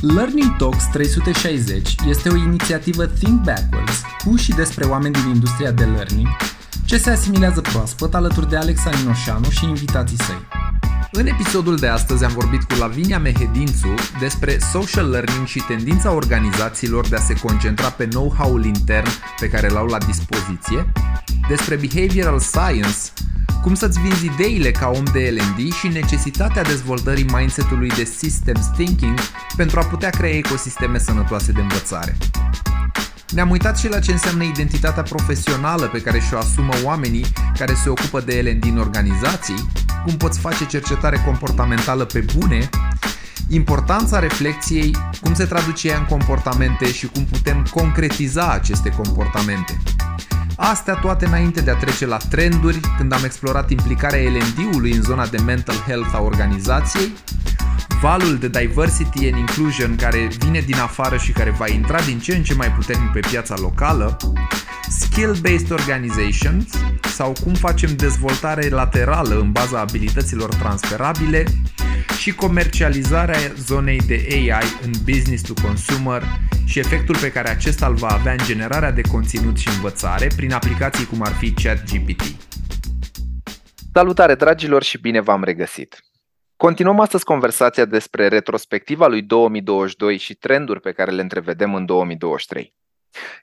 Learning Talks 360 este o inițiativă Think Backwards cu și despre oameni din industria de learning ce se asimilează proaspăt alături de Alexa Ninoșanu și invitații săi. În episodul de astăzi am vorbit cu Lavinia Mehedințu despre social learning și tendința organizațiilor de a se concentra pe know-how-ul intern pe care l-au la dispoziție, despre behavioral science, cum să-ți vinzi ideile ca om de L&D și necesitatea dezvoltării mindset-ului de systems thinking pentru a putea crea ecosisteme sănătoase de învățare. Ne-am uitat și la ce înseamnă identitatea profesională pe care și-o asumă oamenii care se ocupă de L&D în organizații, cum poți face cercetare comportamentală pe bune, importanța reflexiei, cum se traduce ea în comportamente și cum putem concretiza aceste comportamente. Astea toate înainte de a trece la trenduri, când am explorat implicarea L&D-ului în zona de mental health a organizației, valul de diversity and inclusion care vine din afară și care va intra din ce în ce mai puternic pe piața locală, skill-based organizations sau cum facem dezvoltare laterală în baza abilităților transferabile și comercializarea zonei de AI în business to consumer și efectul pe care acesta îl va avea în generarea de conținut și învățare prin aplicații cum ar fi ChatGPT. Salutare dragilor și bine v-am regăsit! Continuăm astăzi conversația despre retrospectiva lui 2022 și trenduri pe care le întrevedem în 2023.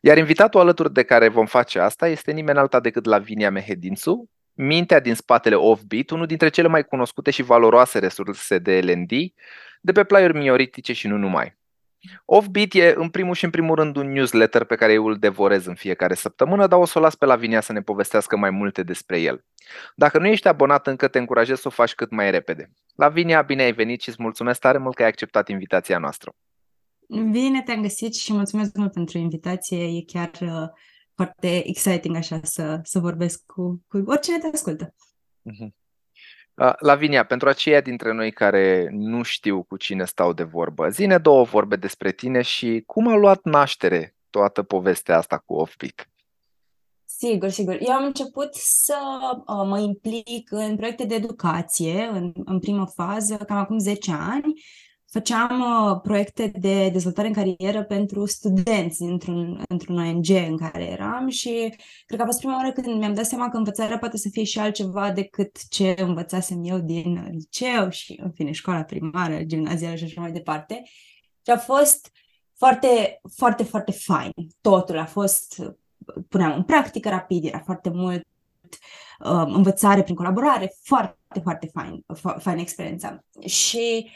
Iar invitatul alături de care vom face asta este nimeni alta decât Lavinia Mehedințu, mintea din spatele Offbeat, unul dintre cele mai cunoscute și valoroase resurse de L&D, de pe plaiuri mioritice și nu numai. Offbeat e în primul și în primul rând un newsletter pe care eu îl devorez în fiecare săptămână, dar o să o las pe Lavinia să ne povestească mai multe despre el. Dacă nu ești abonat încă, te încurajez să o faci cât mai repede. Lavinia, bine ai venit și îți mulțumesc tare mult că ai acceptat invitația noastră. Bine te-am găsit și mulțumesc mult pentru invitație. E chiar uh, foarte exciting așa să, să vorbesc cu, cu oricine te ascultă. Uh-huh. Lavinia, pentru aceia dintre noi care nu știu cu cine stau de vorbă, zine două vorbe despre tine și cum a luat naștere toată povestea asta cu Offbeat. Sigur, sigur. Eu am început să uh, mă implic în proiecte de educație în, în primă fază, cam acum 10 ani, făceam uh, proiecte de dezvoltare în carieră pentru studenți într-un, într-un ONG în care eram și cred că a fost prima oară când mi-am dat seama că învățarea poate să fie și altceva decât ce învățasem eu din liceu și, în fine, școala primară, gimnazială și așa mai departe. Și a fost foarte, foarte, foarte fain. Totul a fost, puneam în practică rapid, era foarte mult uh, învățare prin colaborare, foarte, foarte fain, fain experiența. Și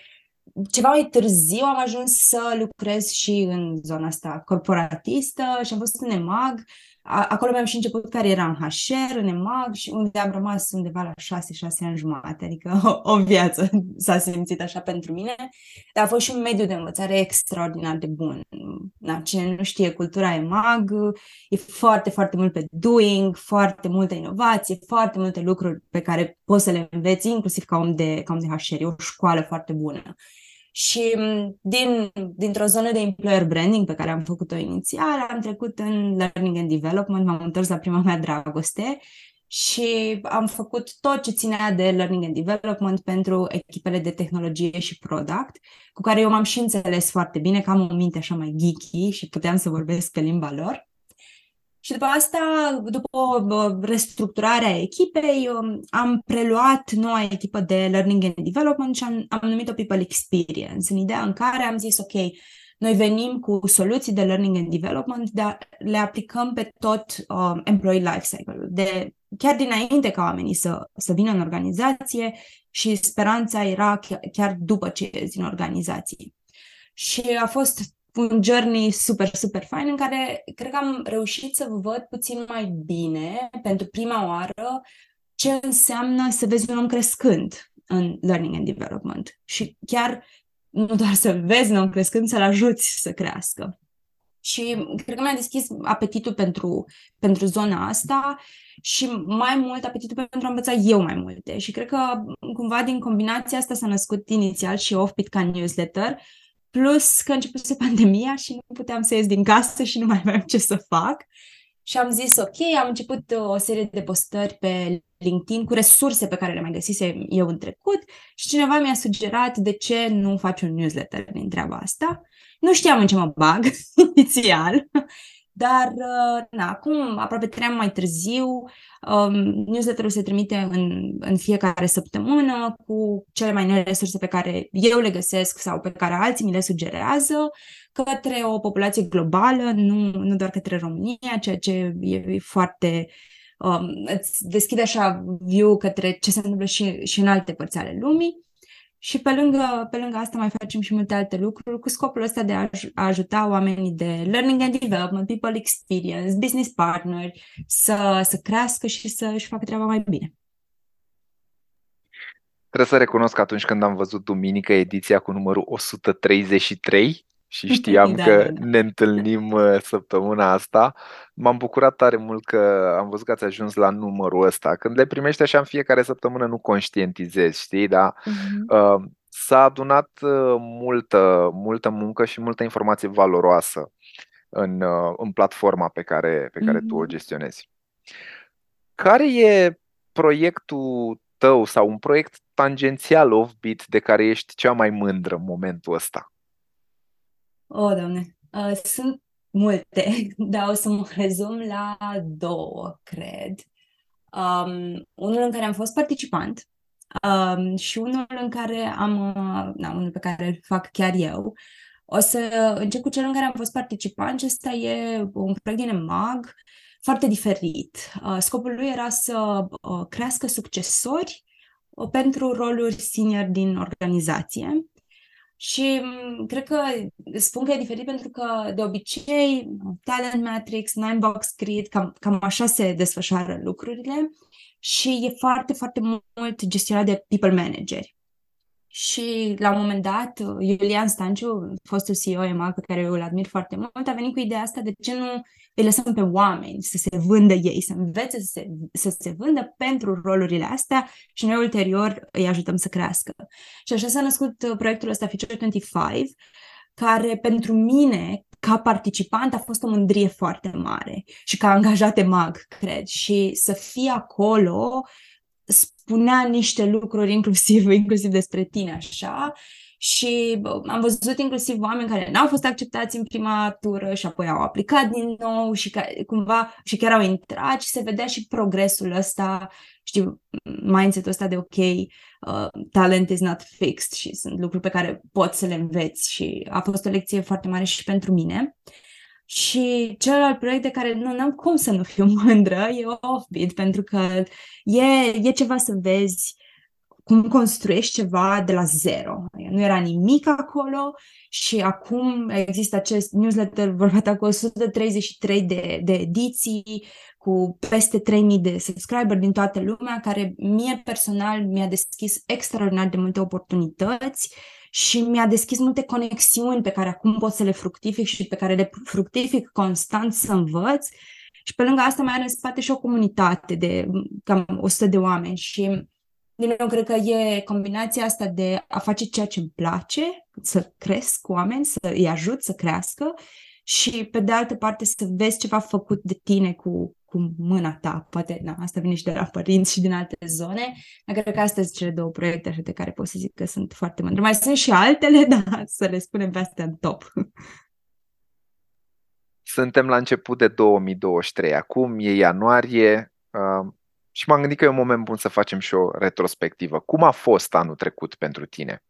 ceva mai târziu am ajuns să lucrez și în zona asta corporatistă și am fost în EMAG. Acolo mi-am și început cariera în HR, în EMAG și unde am rămas undeva la 6-6 ani jumate, adică o, o viață s-a simțit așa pentru mine. Dar a fost și un mediu de învățare extraordinar de bun. Da, cine nu știe cultura EMAG, e foarte, foarte mult pe doing, foarte multă inovație, foarte multe lucruri pe care poți să le înveți, inclusiv ca om de, ca om de HR. E o școală foarte bună. Și din, dintr-o zonă de employer branding pe care am făcut-o inițial, am trecut în learning and development, m-am întors la prima mea dragoste și am făcut tot ce ținea de learning and development pentru echipele de tehnologie și product, cu care eu m-am și înțeles foarte bine, că am o minte așa mai geeky și puteam să vorbesc pe limba lor. Și după asta, după o restructurare a echipei, am preluat noua echipă de Learning and Development și am, am numit-o People Experience, în ideea în care am zis, ok, noi venim cu soluții de Learning and Development, dar le aplicăm pe tot uh, employee life cycle de chiar dinainte ca oamenii să, să vină în organizație și speranța era chiar, chiar după ce ies din organizație. Și a fost un journey super, super fain în care cred că am reușit să văd puțin mai bine pentru prima oară ce înseamnă să vezi un om crescând în learning and development și chiar nu doar să vezi un om crescând, să-l ajuți să crească. Și cred că mi-a deschis apetitul pentru, pentru zona asta și mai mult apetitul pentru a învăța eu mai multe. Și cred că cumva din combinația asta s-a născut inițial și Offbeat ca newsletter, Plus că începuse pandemia și nu puteam să ies din casă și nu mai aveam ce să fac. și am zis ok, am început uh, o serie de postări pe LinkedIn cu resurse pe care le mai găsisem eu în trecut și cineva mi-a sugerat de ce nu faci un newsletter din treaba asta. Nu știam în ce mă bag inițial, dar uh, na, acum, aproape trei ani mai târziu, um, newsletterul se trimite în, în fiecare săptămână cu cele mai noi resurse pe care eu le găsesc sau pe care alții mi le sugerează către o populație globală, nu, nu doar către România, ceea ce e, e foarte um, îți deschide așa view către ce se întâmplă și, și în alte părți ale lumii. Și pe lângă, pe lângă asta mai facem și multe alte lucruri cu scopul ăsta de a, a ajuta oamenii de learning and development, people experience, business partneri să, să crească și să își facă treaba mai bine. Trebuie să recunosc că atunci când am văzut duminică ediția cu numărul 133, și știam da, că da, da. ne întâlnim uh, săptămâna asta. M-am bucurat tare mult că am văzut că ați ajuns la numărul ăsta. Când le primești așa în fiecare săptămână, nu conștientizezi, știi, da? Uh-huh. S-a adunat uh, multă, multă muncă și multă informație valoroasă în, uh, în platforma pe care, pe care uh-huh. tu o mm-hmm. gestionezi. Care e proiectul tău sau un proiect tangențial off-beat de care ești cea mai mândră în momentul ăsta? O, oh, Doamne, uh, sunt multe, dar o să mă rezum la două, cred. Um, unul în care am fost participant um, și unul în care am, uh, na, unul pe care îl fac chiar eu. O să încep cu cel în care am fost participant. Acesta e un proiect din EMAG foarte diferit. Uh, scopul lui era să uh, crească succesori uh, pentru roluri senior din organizație. Și mm, cred că spun că e diferit pentru că de obicei Talent Matrix, Ninebox Grid, cam, cam așa se desfășoară lucrurile și e foarte, foarte mult gestionat de people manageri. Și la un moment dat, Iulian Stanciu, fostul CEO EMA, pe care eu îl admir foarte mult, a venit cu ideea asta de ce nu îi lăsăm pe oameni să se vândă ei, să învețe să se, să se vândă pentru rolurile astea și noi ulterior îi ajutăm să crească. Și așa s-a născut uh, proiectul ăsta Feature 25, care pentru mine, ca participant, a fost o mândrie foarte mare și ca angajate mag, cred. Și să fie acolo spunea niște lucruri inclusiv, inclusiv despre tine, așa, și am văzut inclusiv oameni care n-au fost acceptați în prima tură și apoi au aplicat din nou și ca, cumva și chiar au intrat și se vedea și progresul ăsta, știu, mindset-ul ăsta de ok, uh, talent is not fixed și sunt lucruri pe care poți să le înveți și a fost o lecție foarte mare și pentru mine. Și celălalt proiect de care nu am cum să nu fiu mândră e Offbeat, pentru că e, e ceva să vezi cum construiești ceva de la zero. Nu era nimic acolo și acum există acest newsletter vorbat cu 133 de, de ediții, cu peste 3000 de subscriber din toată lumea, care mie personal mi-a deschis extraordinar de multe oportunități și mi-a deschis multe conexiuni pe care acum pot să le fructific și pe care le fructific constant să învăț. Și pe lângă asta mai are în spate și o comunitate de cam 100 de oameni și din nou, cred că e combinația asta de a face ceea ce îmi place, să cresc oameni, să îi ajut să crească și, pe de altă parte, să vezi ceva făcut de tine cu, cu mâna ta. Poate, na, asta vine și de la părinți și din alte zone. Dar cred că astea sunt cele două proiecte așa de care pot să zic că sunt foarte mândră. Mai sunt și altele, dar să le spunem pe astea în top. Suntem la început de 2023. Acum e ianuarie. Uh și m-am gândit că e un moment bun să facem și o retrospectivă. Cum a fost anul trecut pentru tine?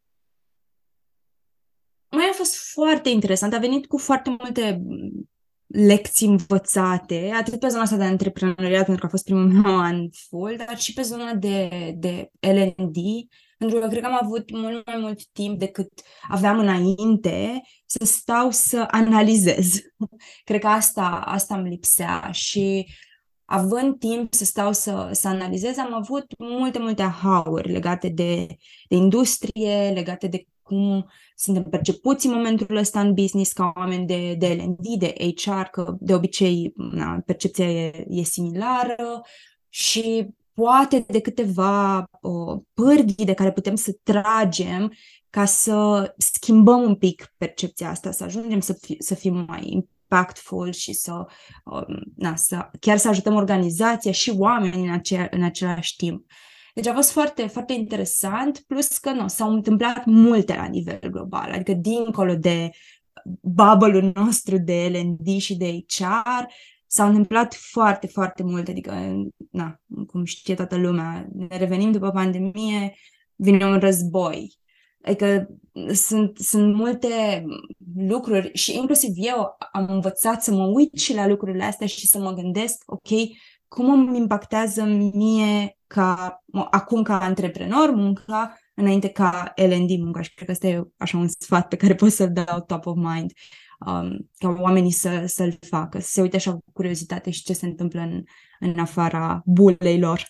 Mai a fost foarte interesant. A venit cu foarte multe lecții învățate, atât pe zona asta de antreprenoriat, pentru că a fost primul meu an full, dar și pe zona de, de L&D, pentru că cred că am avut mult mai mult timp decât aveam înainte să stau să analizez. cred că asta, asta îmi lipsea și având timp să stau să, să analizez, am avut multe, multe aha-uri legate de, de industrie, legate de cum suntem percepuți în momentul ăsta în business ca oameni de, de L&D, de HR, că de obicei na, percepția e, e similară. Și poate de câteva o, pârghii de care putem să tragem ca să schimbăm un pic percepția asta, să ajungem să, fi, să fim mai impactful și să, um, na, să chiar să ajutăm organizația și oamenii în, acea, în același timp. Deci a fost foarte, foarte interesant, plus că nu, s-au întâmplat multe la nivel global, adică dincolo de bubble-ul nostru de L&D și de HR, s-au întâmplat foarte, foarte multe, adică, na, cum știe toată lumea, ne revenim după pandemie, vine un război. Adică sunt, sunt multe lucruri și inclusiv eu am învățat să mă uit și la lucrurile astea și să mă gândesc, ok, cum îmi impactează mie ca, acum ca antreprenor munca înainte ca L&D munca și cred că ăsta e așa un sfat pe care pot să-l dau top of mind um, ca oamenii să, să-l facă, să se uite așa cu curiozitate și ce se întâmplă în, în afara bulei lor.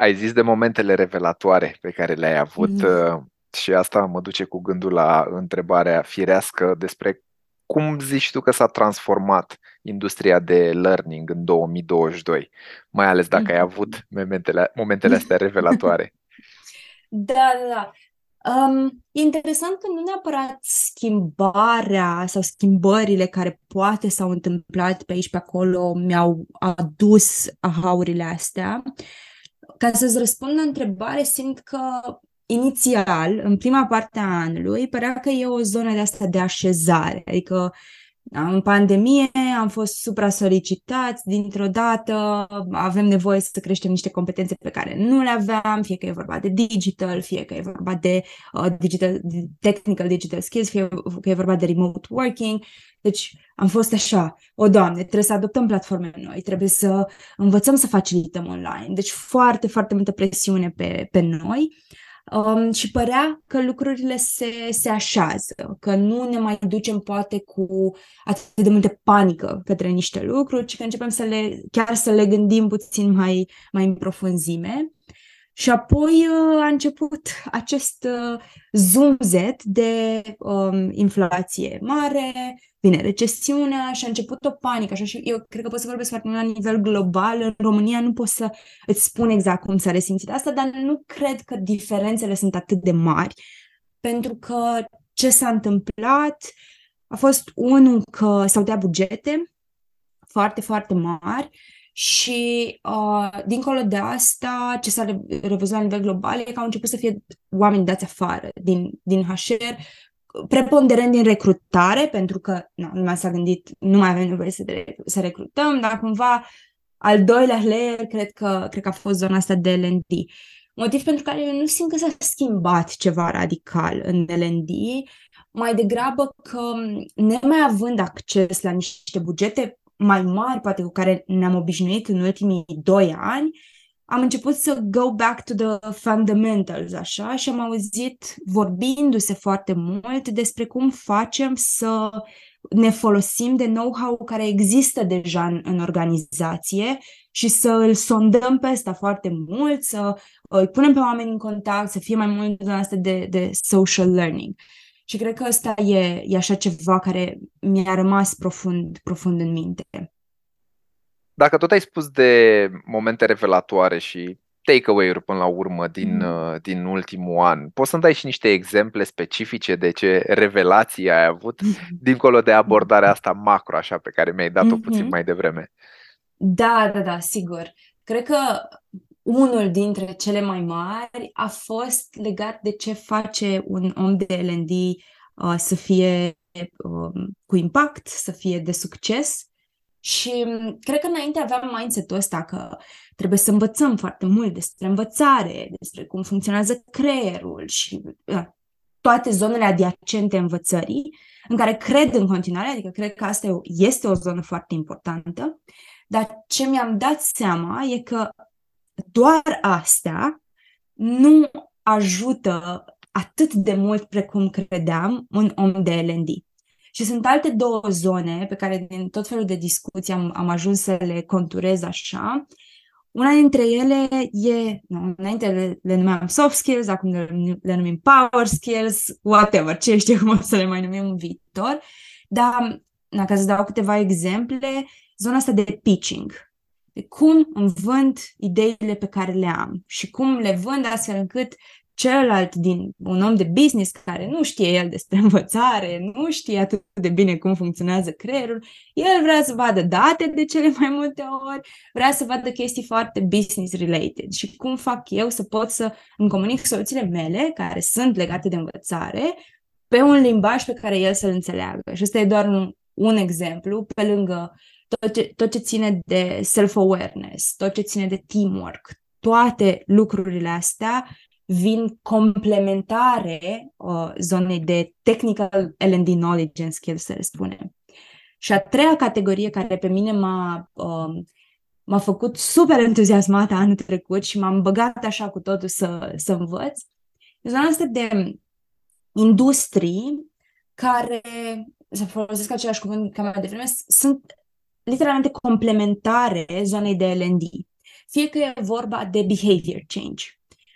Ai zis de momentele revelatoare pe care le-ai avut mm. și asta mă duce cu gândul la întrebarea firească despre cum zici tu că s-a transformat industria de learning în 2022, mai ales dacă mm. ai avut momentele, momentele astea revelatoare? Da, da, da. Um, e interesant că nu neapărat schimbarea sau schimbările care poate s-au întâmplat pe aici pe acolo mi-au adus ahaurile astea. Ca să-ți răspund la întrebare, simt că inițial, în prima parte a anului, părea că e o zonă de asta de așezare, adică în pandemie am fost supra-solicitați, dintr-o dată avem nevoie să creștem niște competențe pe care nu le aveam, fie că e vorba de digital, fie că e vorba de uh, digital, technical digital skills, fie că e vorba de remote working. Deci am fost așa, o doamne, trebuie să adoptăm platforme noi, trebuie să învățăm să facilităm online. Deci foarte, foarte multă presiune pe, pe noi. Um, și părea că lucrurile se, se așează, că nu ne mai ducem poate cu atât de multă panică către niște lucruri, ci că începem să le, chiar să le gândim puțin mai, mai în profunzime. Și apoi uh, a început acest uh, zumzet de um, inflație mare, vine recesiunea și a început o panică. Așa, și eu cred că pot să vorbesc foarte mult la nivel global. În România nu pot să îți spun exact cum s-a resimțit asta, dar nu cred că diferențele sunt atât de mari. Pentru că ce s-a întâmplat a fost unul că s-au dat bugete foarte, foarte mari și uh, dincolo de asta, ce s-a revăzut la nivel global e că au început să fie oameni dați afară din, din HR, preponderent din recrutare, pentru că nu, lumea s-a gândit, nu mai avem nevoie să, de, să recrutăm, dar cumva al doilea layer cred că, cred că a fost zona asta de L&D. Motiv pentru care eu nu simt că s-a schimbat ceva radical în L&D, mai degrabă că nemai având acces la niște bugete mai mari, poate cu care ne-am obișnuit în ultimii doi ani, am început să go back to the fundamentals, așa, și am auzit vorbindu-se foarte mult despre cum facem să ne folosim de know-how care există deja în, în organizație și să îl sondăm pe ăsta foarte mult, să îi punem pe oameni în contact, să fie mai mult de asta de, de social learning. Și cred că ăsta e, e așa ceva care mi-a rămas profund, profund în minte. Dacă tot ai spus de momente revelatoare și takeaway-uri până la urmă din, mm. din ultimul an, poți să-mi dai și niște exemple specifice de ce revelații ai avut, dincolo de abordarea asta macro, așa, pe care mi-ai dat-o mm-hmm. puțin mai devreme? Da, da, da, sigur. Cred că unul dintre cele mai mari a fost legat de ce face un om de L&D uh, să fie uh, cu impact, să fie de succes. Și mm, cred că înainte aveam mindset-ul ăsta că trebuie să învățăm foarte mult despre învățare, despre cum funcționează creierul și uh, toate zonele adiacente învățării, în care cred în continuare, adică cred că asta este o zonă foarte importantă, dar ce mi-am dat seama e că doar astea nu ajută atât de mult precum credeam un om de L&D. Și sunt alte două zone pe care din tot felul de discuții am, am ajuns să le conturez așa. Una dintre ele e, nu, înainte le, le numeam soft skills, acum le, le numim power skills, whatever, ce știu cum o să le mai numim în viitor. Dar, na, ca să dau câteva exemple, zona asta de pitching, de cum îmi vând ideile pe care le am și cum le vând astfel încât celălalt din un om de business care nu știe el despre învățare, nu știe atât de bine cum funcționează creierul, el vrea să vadă date de cele mai multe ori, vrea să vadă chestii foarte business related și cum fac eu să pot să îmi comunic soluțiile mele care sunt legate de învățare pe un limbaj pe care el să-l înțeleagă. Și ăsta e doar un, un exemplu, pe lângă tot ce, tot ce ține de self-awareness, tot ce ține de teamwork, toate lucrurile astea vin complementare uh, zonei de technical L&D knowledge and skills, să le spunem. Și a treia categorie care pe mine m-a, uh, m-a făcut super entuziasmată anul trecut și m-am băgat așa cu totul să, să învăț, e zona asta de industrii care, să folosesc același cuvânt ca mai devreme, sunt literalmente complementare zonei de L&D. Fie că e vorba de behavior change,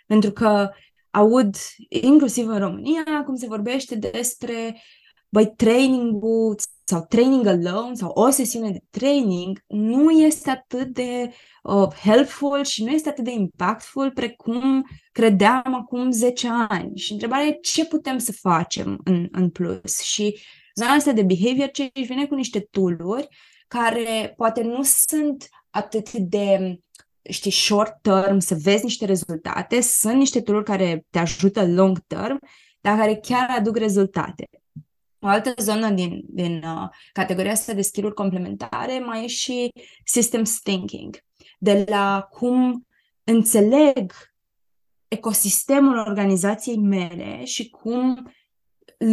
pentru că aud, inclusiv în România, cum se vorbește despre băi, training-ul sau training alone sau o sesiune de training nu este atât de uh, helpful și nu este atât de impactful precum credeam acum 10 ani. Și întrebarea e ce putem să facem în, în plus. Și zona asta de behavior change vine cu niște tool care poate nu sunt atât de știi, short term, să vezi niște rezultate, sunt niște tool care te ajută long term, dar care chiar aduc rezultate. O altă zonă din, din uh, categoria asta de skill complementare mai e și systems thinking, de la cum înțeleg ecosistemul organizației mele și cum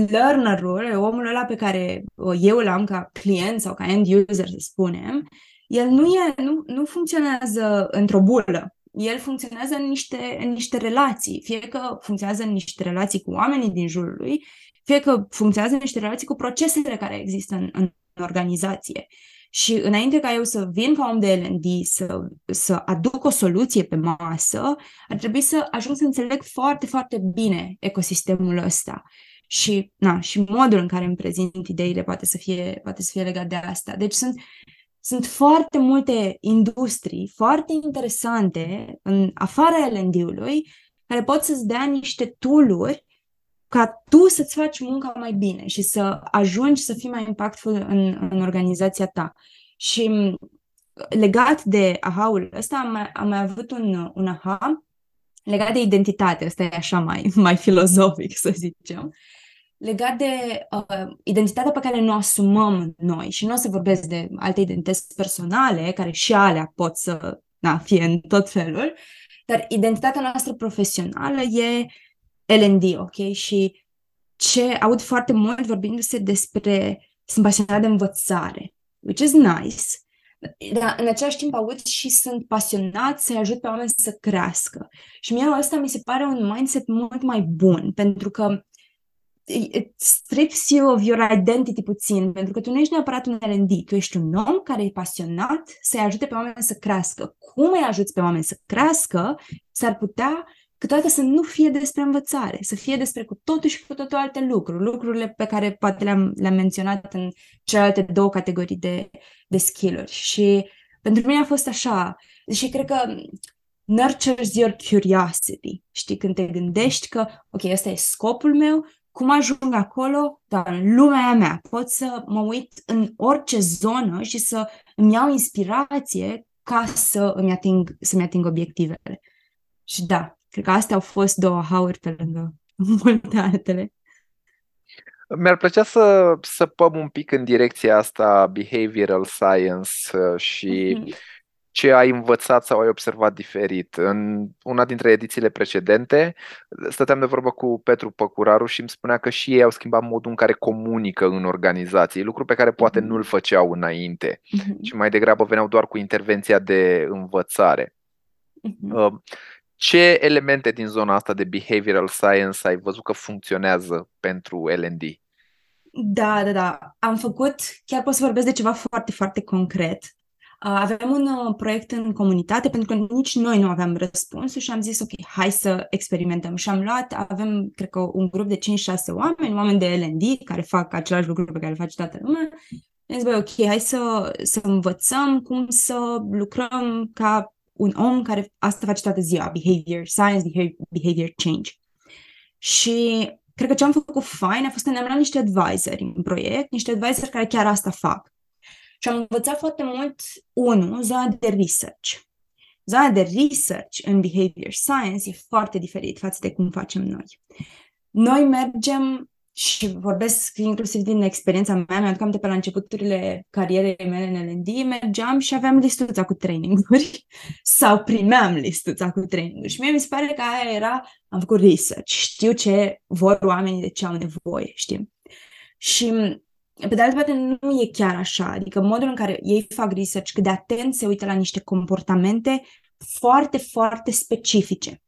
learnerul, omul ăla pe care uh, eu îl am ca client sau ca end user, să spunem, el nu, e, nu, nu funcționează într-o bulă. El funcționează în niște, în niște relații, fie că funcționează în niște relații cu oamenii din jurul lui, fie că funcționează în niște relații cu procesele care există în, în organizație. Și înainte ca eu să vin ca om de L&D, să, să aduc o soluție pe masă, ar trebui să ajung să înțeleg foarte, foarte bine ecosistemul ăsta. Și, na, și modul în care îmi prezint ideile poate să fie, poate să fie legat de asta. Deci sunt sunt foarte multe industrii foarte interesante în afara L&D-ului care pot să-ți dea niște tooluri ca tu să-ți faci munca mai bine și să ajungi să fii mai impactful în, în organizația ta. Și legat de aha-ul ăsta, am mai, am mai avut un, un aha legat de identitate, ăsta e așa mai, mai filozofic, să zicem. Uh, legat de uh, identitatea pe care ne asumăm noi și nu o să vorbesc de alte identități personale, care și alea pot să na, fie în tot felul, dar identitatea noastră profesională e L&D, ok? Și ce aud foarte mult vorbindu-se despre sunt pasionat de învățare, which is nice, dar în același timp aud și sunt pasionat să-i ajut pe oameni să crească. Și mie asta mi se pare un mindset mult mai bun, pentru că it strips you of your identity puțin, pentru că tu nu ești neapărat un R&D, tu ești un om care e pasionat să-i ajute pe oameni să crească. Cum îi ajuți pe oameni să crească, s-ar putea câteodată să nu fie despre învățare, să fie despre cu totul și cu totul alte lucruri, lucrurile pe care poate le-am, le-am menționat în celelalte două categorii de, de skill-uri. Și pentru mine a fost așa, și cred că nurtures your curiosity. Știi, când te gândești că, ok, ăsta e scopul meu, cum ajung acolo? Dar în lumea mea pot să mă uit în orice zonă și să îmi iau inspirație ca să îmi ating, să-mi ating obiectivele. Și da, cred că astea au fost două hauri pe lângă multe altele. Mi-ar plăcea să săpăm un pic în direcția asta behavioral science uh, și mm-hmm ce ai învățat sau ai observat diferit. În una dintre edițiile precedente stăteam de vorbă cu Petru Păcuraru și îmi spunea că și ei au schimbat modul în care comunică în organizații, lucru pe care poate mhm. nu-l făceau înainte, uh-huh. ci mai degrabă veneau doar cu intervenția de învățare. Uh-huh. Ce elemente din zona asta de behavioral science ai văzut că funcționează pentru L&D? Da, da, da. Am făcut, chiar pot să vorbesc de ceva foarte, foarte concret. Avem un uh, proiect în comunitate pentru că nici noi nu aveam răspunsul și am zis, ok, hai să experimentăm. Și am luat, avem, cred că, un grup de 5-6 oameni, oameni de L&D, care fac același lucru pe care îl face toată lumea. Am zis, băi, ok, hai să, să învățăm cum să lucrăm ca un om care asta face toată ziua, behavior science, behavior, behavior change. Și cred că ce am făcut fain a fost că ne-am luat niște advisori în proiect, niște advisori care chiar asta fac. Și am învățat foarte mult, unul, zona de research. Zona de research în behavior science e foarte diferit față de cum facem noi. Noi mergem și vorbesc inclusiv din experiența mea, mi-aduc aminte pe la începuturile carierei mele în L&D, mergeam și aveam listuța cu traininguri sau primeam listuța cu traininguri și mie mi se pare că aia era, am făcut research, știu ce vor oamenii, de ce au nevoie, știi? Și pe de altă parte nu e chiar așa, adică modul în care ei fac research, cât de atent se uită la niște comportamente foarte, foarte specifice.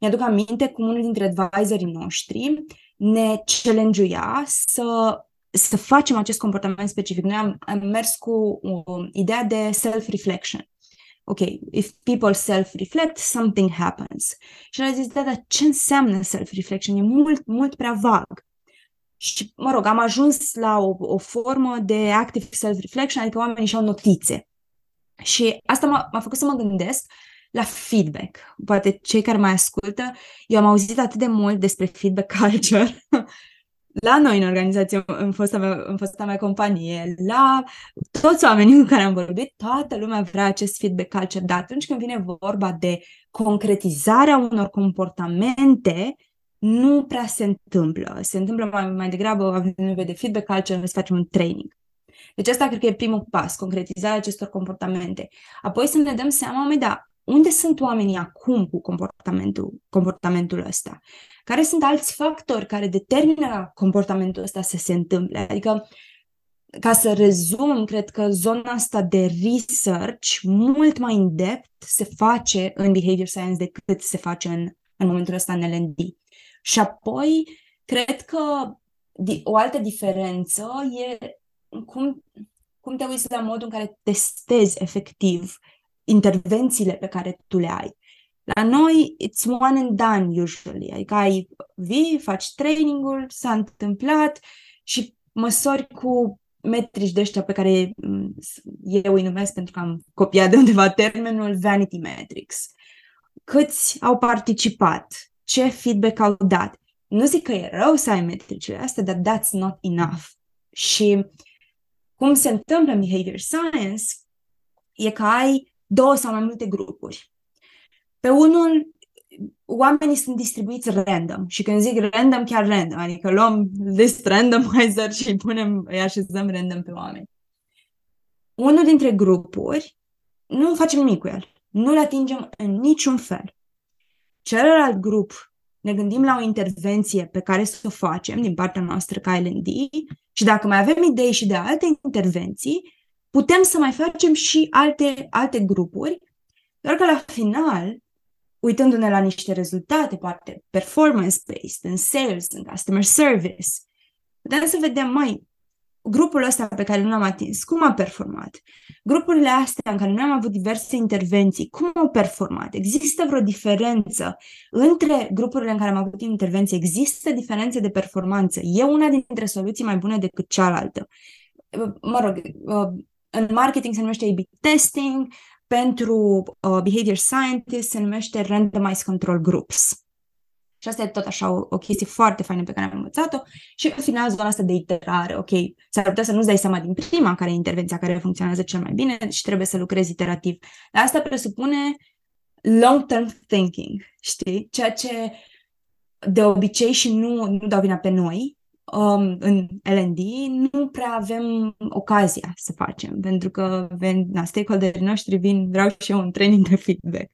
Mi-aduc aminte cum unul dintre advisorii noștri ne challenge să, să facem acest comportament specific. Noi am, am mers cu o ideea de self-reflection. Ok, if people self-reflect, something happens. Și el a zis, da, dar ce înseamnă self-reflection? E mult, mult prea vag. Și, mă rog, am ajuns la o, o formă de active self-reflection, adică oamenii și-au notițe. Și asta m-a, m-a făcut să mă gândesc la feedback. Poate cei care mai ascultă, eu am auzit atât de mult despre feedback culture la noi în organizație, în fosta mea, în fosta mea companie, la toți oamenii cu care am vorbit, toată lumea vrea acest feedback culture, dar atunci când vine vorba de concretizarea unor comportamente, nu prea se întâmplă. Se întâmplă mai, mai degrabă, avem nevoie de feedback culture, să facem un training. Deci asta cred că e primul pas, concretizarea acestor comportamente. Apoi să ne dăm seama, mai da, unde sunt oamenii acum cu comportamentul, comportamentul ăsta? Care sunt alți factori care determină comportamentul ăsta să se întâmple? Adică, ca să rezum, cred că zona asta de research mult mai în depth se face în behavior science decât se face în, în momentul ăsta în L&D. Și apoi, cred că o altă diferență e cum, cum te uiți la modul în care testezi efectiv intervențiile pe care tu le ai. La noi, it's one and done usually, adică ai vii, faci trainingul, s-a întâmplat și măsori cu metrici de ăștia pe care mm, eu îi numesc pentru că am copiat de undeva termenul vanity metrics. Câți au participat? Ce feedback au dat? Nu zic că e rău să ai metricile astea, dar that's not enough. Și cum se întâmplă în behavior science e că ai două sau mai multe grupuri. Pe unul, oamenii sunt distribuiți random și când zic random, chiar random, adică luăm list randomizer și îi punem, îi așezăm random pe oameni. Unul dintre grupuri, nu facem nimic cu el. Nu-l atingem în niciun fel. Celălalt grup, ne gândim la o intervenție pe care să o facem din partea noastră ca L&D și dacă mai avem idei și de alte intervenții, putem să mai facem și alte, alte grupuri, doar că la final, uitându-ne la niște rezultate, poate performance-based, în sales, în customer service, putem să vedem, mai grupul ăsta pe care nu l-am atins, cum a performat? Grupurile astea în care noi am avut diverse intervenții, cum au performat? Există vreo diferență între grupurile în care am avut intervenții? Există diferențe de performanță? E una dintre soluții mai bune decât cealaltă? Mă rog, în marketing se numește A-B testing, pentru uh, behavior scientist se numește randomized control groups. Și asta e tot așa o, o chestie foarte faină pe care am învățat-o și în final zona asta de iterare, ok, s-ar putea să nu-ți dai seama din prima care e intervenția care funcționează cel mai bine și trebuie să lucrezi iterativ. Dar asta presupune long-term thinking, știi? Ceea ce de obicei și nu, nu dau vina pe noi, um, în L&D nu prea avem ocazia să facem, pentru că ven, na, stakeholderii noștri vin, vreau și eu un training de feedback.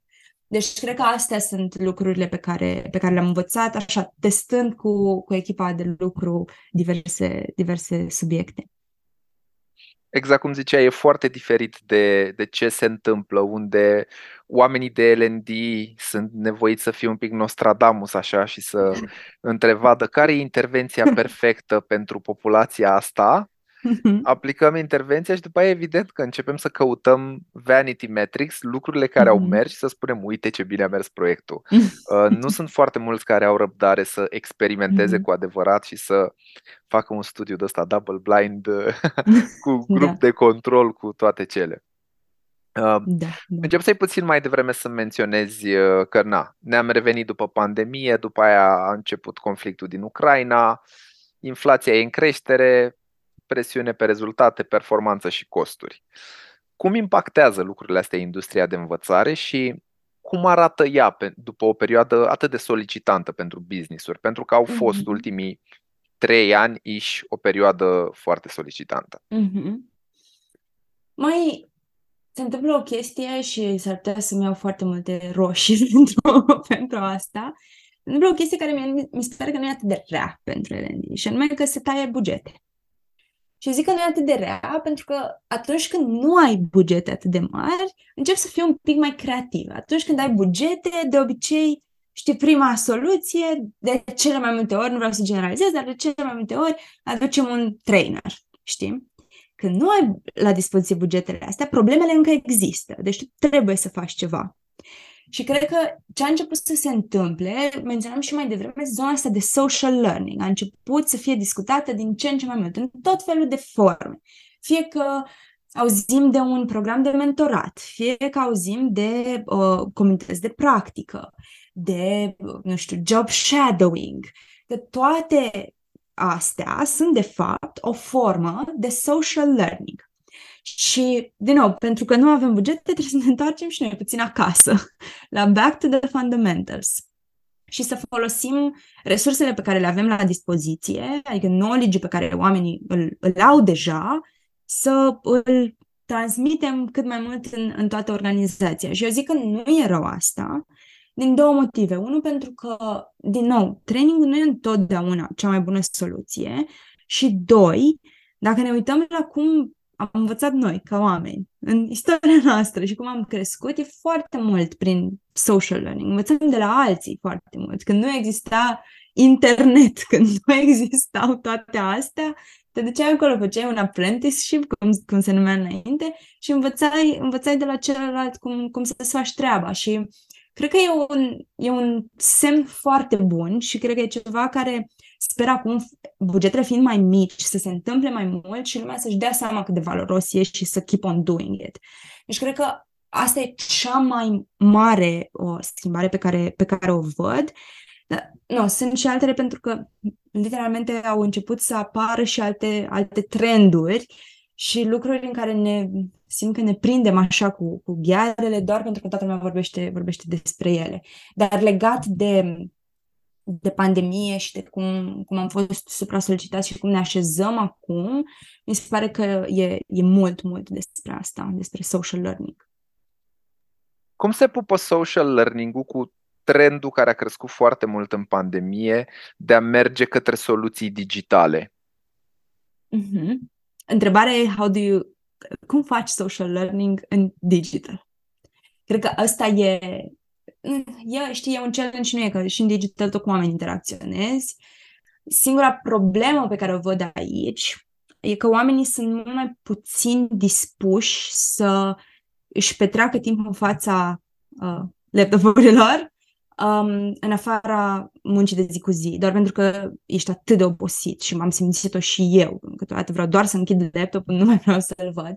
Deci cred că astea sunt lucrurile pe care, pe care le-am învățat, așa, testând cu, cu echipa de lucru diverse, diverse subiecte. Exact cum zicea, e foarte diferit de, de ce se întâmplă, unde oamenii de L&D sunt nevoiți să fie un pic Nostradamus așa și să întrevadă care e intervenția perfectă pentru populația asta Mhm. aplicăm intervenția și după aia evident că începem să căutăm vanity metrics, lucrurile care au mhm. mers și să spunem uite ce bine a mers proiectul. Uh, nu sunt foarte mulți care au răbdare să experimenteze mhm. cu adevărat și să facă un studiu de ăsta double blind cu grup da. de control cu toate cele. Uh, da, da. Încep să-i puțin mai devreme să menționezi uh, că na, ne-am revenit după pandemie, după aia a început conflictul din Ucraina, inflația e în creștere, presiune pe rezultate, performanță și costuri. Cum impactează lucrurile astea industria de învățare și cum arată ea pe, după o perioadă atât de solicitantă pentru business-uri? Pentru că au fost mm-hmm. ultimii trei ani iși o perioadă foarte solicitantă. Mm-hmm. Mai se întâmplă o chestie și s-ar putea să-mi iau foarte multe roșii pentru, pentru asta. Se întâmplă o chestie care mi, mi se pare că nu e atât de rea pentru L&D și anume că se taie bugete. Și zic că nu e atât de rea pentru că atunci când nu ai bugete atât de mari, începi să fii un pic mai creativ. Atunci când ai bugete, de obicei, știi, prima soluție, de cele mai multe ori, nu vreau să generalizez, dar de cele mai multe ori aducem un trainer, știi? Când nu ai la dispoziție bugetele astea, problemele încă există, deci tu trebuie să faci ceva. Și cred că ce a început să se întâmple, menționam și mai devreme, zona asta de social learning. A început să fie discutată din ce în ce mai mult, în tot felul de forme. Fie că auzim de un program de mentorat, fie că auzim de uh, comunități de practică, de, uh, nu știu, job shadowing, că toate astea sunt, de fapt, o formă de social learning. Și, din nou, pentru că nu avem bugete, trebuie să ne întoarcem și noi puțin acasă, la back to the fundamentals. Și să folosim resursele pe care le avem la dispoziție, adică knowledge pe care oamenii îl, îl au deja, să îl transmitem cât mai mult în, în toată organizația. Și eu zic că nu e rău asta, din două motive. Unul, pentru că, din nou, trainingul nu e întotdeauna cea mai bună soluție. Și doi, dacă ne uităm la cum am învățat noi, ca oameni, în istoria noastră și cum am crescut, e foarte mult prin social learning. Învățăm de la alții foarte mult. Când nu exista internet, când nu existau toate astea, te duceai acolo, făceai un apprenticeship, cum, cum se numea înainte, și învățai, învățai de la celălalt cum, cum să-ți faci treaba. Și cred că e un, e un semn foarte bun și cred că e ceva care sper acum, bugetele fiind mai mici, să se întâmple mai mult și lumea să-și dea seama cât de valoros e și să keep on doing it. Deci cred că asta e cea mai mare o schimbare pe care, pe care o văd. Dar, nu, sunt și altele pentru că literalmente au început să apară și alte, alte trenduri și lucruri în care ne simt că ne prindem așa cu, cu ghearele doar pentru că toată lumea vorbește, vorbește despre ele. Dar legat de de pandemie și de cum, cum am fost supra-solicitați și cum ne așezăm acum, mi se pare că e, e mult, mult despre asta, despre social learning. Cum se pupă social learning-ul cu trendul care a crescut foarte mult în pandemie de a merge către soluții digitale? Mm-hmm. Întrebarea e how do you, cum faci social learning în digital? Cred că asta e e, știi, e un challenge, nu e că și în digital tot cu oameni interacționezi. Singura problemă pe care o văd aici e că oamenii sunt mult mai puțin dispuși să își petreacă timp în fața uh, laptopurilor um, în afara muncii de zi cu zi, doar pentru că ești atât de obosit și m-am simțit-o și eu. Câteodată vreau doar să închid laptopul, nu mai vreau să-l văd.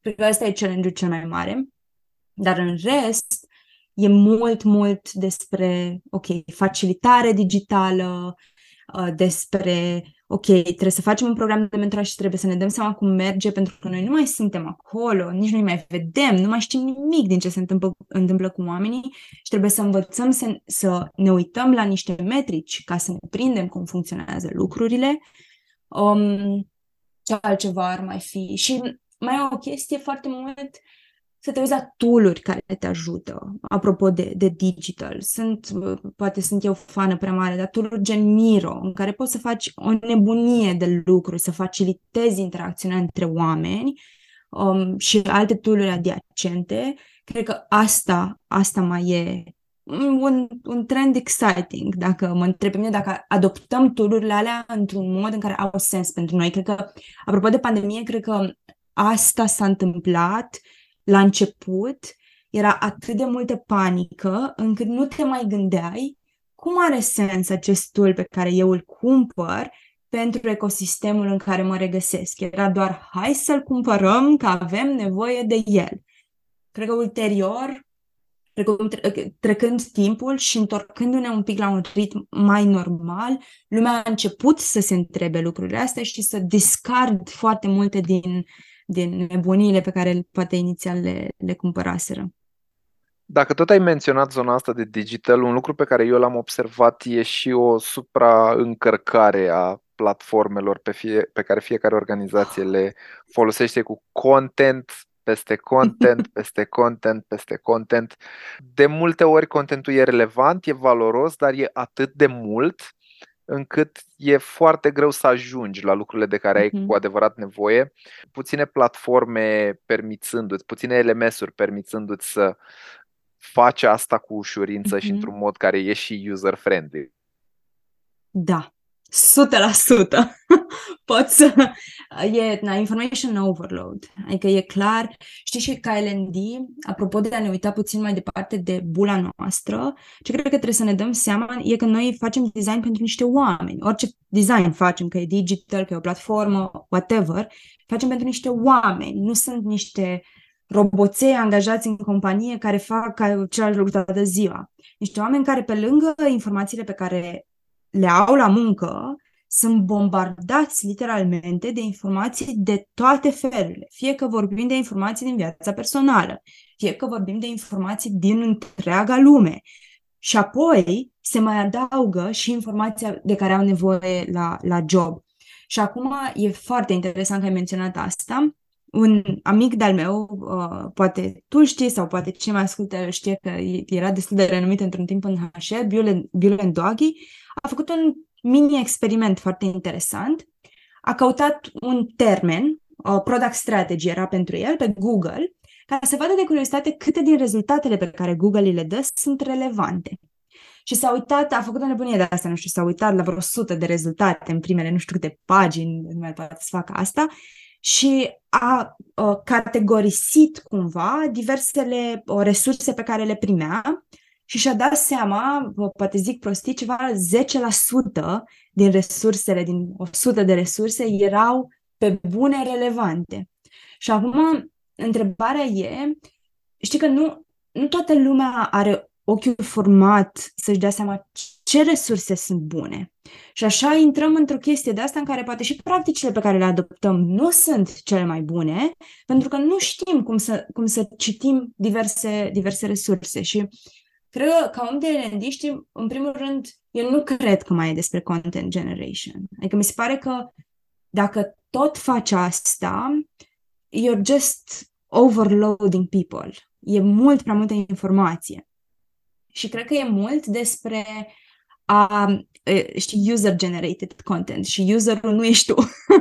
Cred că ăsta e challenge-ul cel mai mare. Dar în rest, e mult, mult despre, ok, facilitare digitală, uh, despre, ok, trebuie să facem un program de mentorat și trebuie să ne dăm seama cum merge, pentru că noi nu mai suntem acolo, nici nu mai vedem, nu mai știm nimic din ce se întâmplă, întâmplă cu oamenii și trebuie să învățăm să, să ne uităm la niște metrici ca să ne prindem cum funcționează lucrurile. Um, ce altceva ar mai fi? Și mai e o chestie foarte mult să te uiți la tool care te ajută. Apropo de, de digital, sunt, poate sunt eu fană prea mare, dar tool gen Miro, în care poți să faci o nebunie de lucruri, să facilitezi interacțiunea între oameni um, și alte tool adiacente. Cred că asta, asta mai e un, un trend exciting, dacă mă întreb pe mine dacă adoptăm tool alea într-un mod în care au sens pentru noi. Cred că, apropo de pandemie, cred că asta s-a întâmplat la început era atât de multă panică încât nu te mai gândeai cum are sens acest tool pe care eu îl cumpăr pentru ecosistemul în care mă regăsesc. Era doar hai să-l cumpărăm că avem nevoie de el. cred că ulterior, precum trecând timpul și întorcându-ne un pic la un ritm mai normal, lumea a început să se întrebe lucrurile astea și să discard foarte multe din, din nebuniile pe care poate inițial le, le cumpăraseră. Dacă tot ai menționat zona asta de digital, un lucru pe care eu l-am observat e și o supraîncărcare a platformelor pe, fie, pe care fiecare organizație le folosește cu content peste content, peste content, peste content. De multe ori contentul e relevant, e valoros, dar e atât de mult încât e foarte greu să ajungi la lucrurile de care ai uh-huh. cu adevărat nevoie. Puține platforme permițându-ți, puține LMS-uri permițându-ți să faci asta cu ușurință uh-huh. și într-un mod care e și user-friendly. Da, 100%. Poți să... E na, information overload. Adică e clar. Știi și ca LND, apropo de a ne uita puțin mai departe de bula noastră, ce cred că trebuie să ne dăm seama e că noi facem design pentru niște oameni. Orice design facem, că e digital, că e o platformă, whatever, facem pentru niște oameni. Nu sunt niște roboței angajați în companie care fac celălalt lucru toată ziua. Niște oameni care, pe lângă informațiile pe care le au la muncă, sunt bombardați literalmente de informații de toate felurile. Fie că vorbim de informații din viața personală, fie că vorbim de informații din întreaga lume. Și apoi se mai adaugă și informația de care au nevoie la, la job. Și acum e foarte interesant că ai menționat asta. Un amic de-al meu, uh, poate tu știi sau poate cine mai ascultă știe că era destul de renumit într-un timp în HR, Bulen Doggy, a făcut un mini-experiment foarte interesant. A căutat un termen, o product strategy era pentru el, pe Google, ca să vadă de curiozitate câte din rezultatele pe care Google îi le dă sunt relevante. Și s-a uitat, a făcut o nebunie de asta, nu știu, s-a uitat la vreo 100 de rezultate în primele nu știu câte pagini, nu mai poate să facă asta, și a a categorisit cumva diversele o, resurse pe care le primea și și-a dat seama, poate zic prostii, ceva 10% din resursele, din 100 de resurse, erau pe bune relevante. Și acum, întrebarea e, știi că nu, nu toată lumea are ochiul format să-și dea seama ce resurse sunt bune. Și așa intrăm într-o chestie de asta în care poate și practicile pe care le adoptăm nu sunt cele mai bune, pentru că nu știm cum să, cum să citim diverse, diverse resurse. Și Cred că, ca om de L&D, știi, în primul rând, eu nu cred că mai e despre content generation. Adică mi se pare că dacă tot faci asta, you're just overloading people. E mult prea multă informație. Și cred că e mult despre a, știi, user-generated content și userul nu ești tu.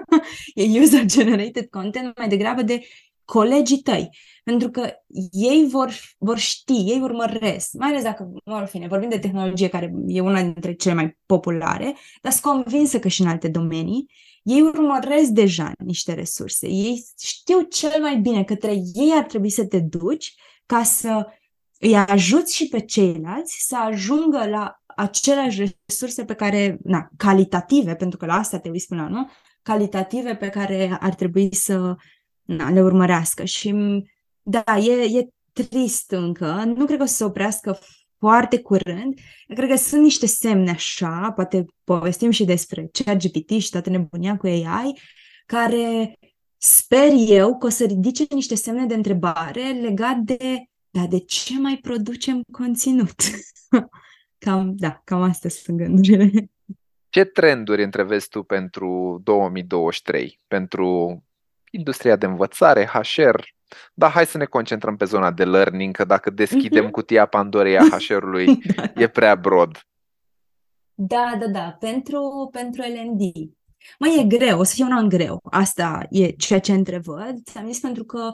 e user-generated content mai degrabă de colegii tăi. Pentru că ei vor, vor ști, ei urmăresc, mai ales dacă, în fine, vorbim de tehnologie care e una dintre cele mai populare, dar sunt convinsă că și în alte domenii, ei urmăresc deja niște resurse. Ei știu cel mai bine către ei ar trebui să te duci ca să îi ajuți și pe ceilalți să ajungă la aceleași resurse pe care, na, calitative, pentru că la asta te uiți până la nu, calitative pe care ar trebui să na, le urmărească. Și da, e, e trist încă. Nu cred că o să se oprească foarte curând. Cred că sunt niște semne așa, poate povestim și despre ChatGPT și toată nebunia cu AI, care sper eu că o să ridice niște semne de întrebare legat de, da, de ce mai producem conținut? cam, da, cam astea sunt gândurile. Ce trenduri întrevezi tu pentru 2023? Pentru industria de învățare, HR, da, hai să ne concentrăm pe zona de learning, că dacă deschidem uh-huh. cutia Pandorei a HR-ului, da, da. e prea broad. Da, da, da. Pentru, pentru L&D. Mai e greu, o să fie un an greu. Asta e ceea ce întrevăd. Ți-am zis pentru că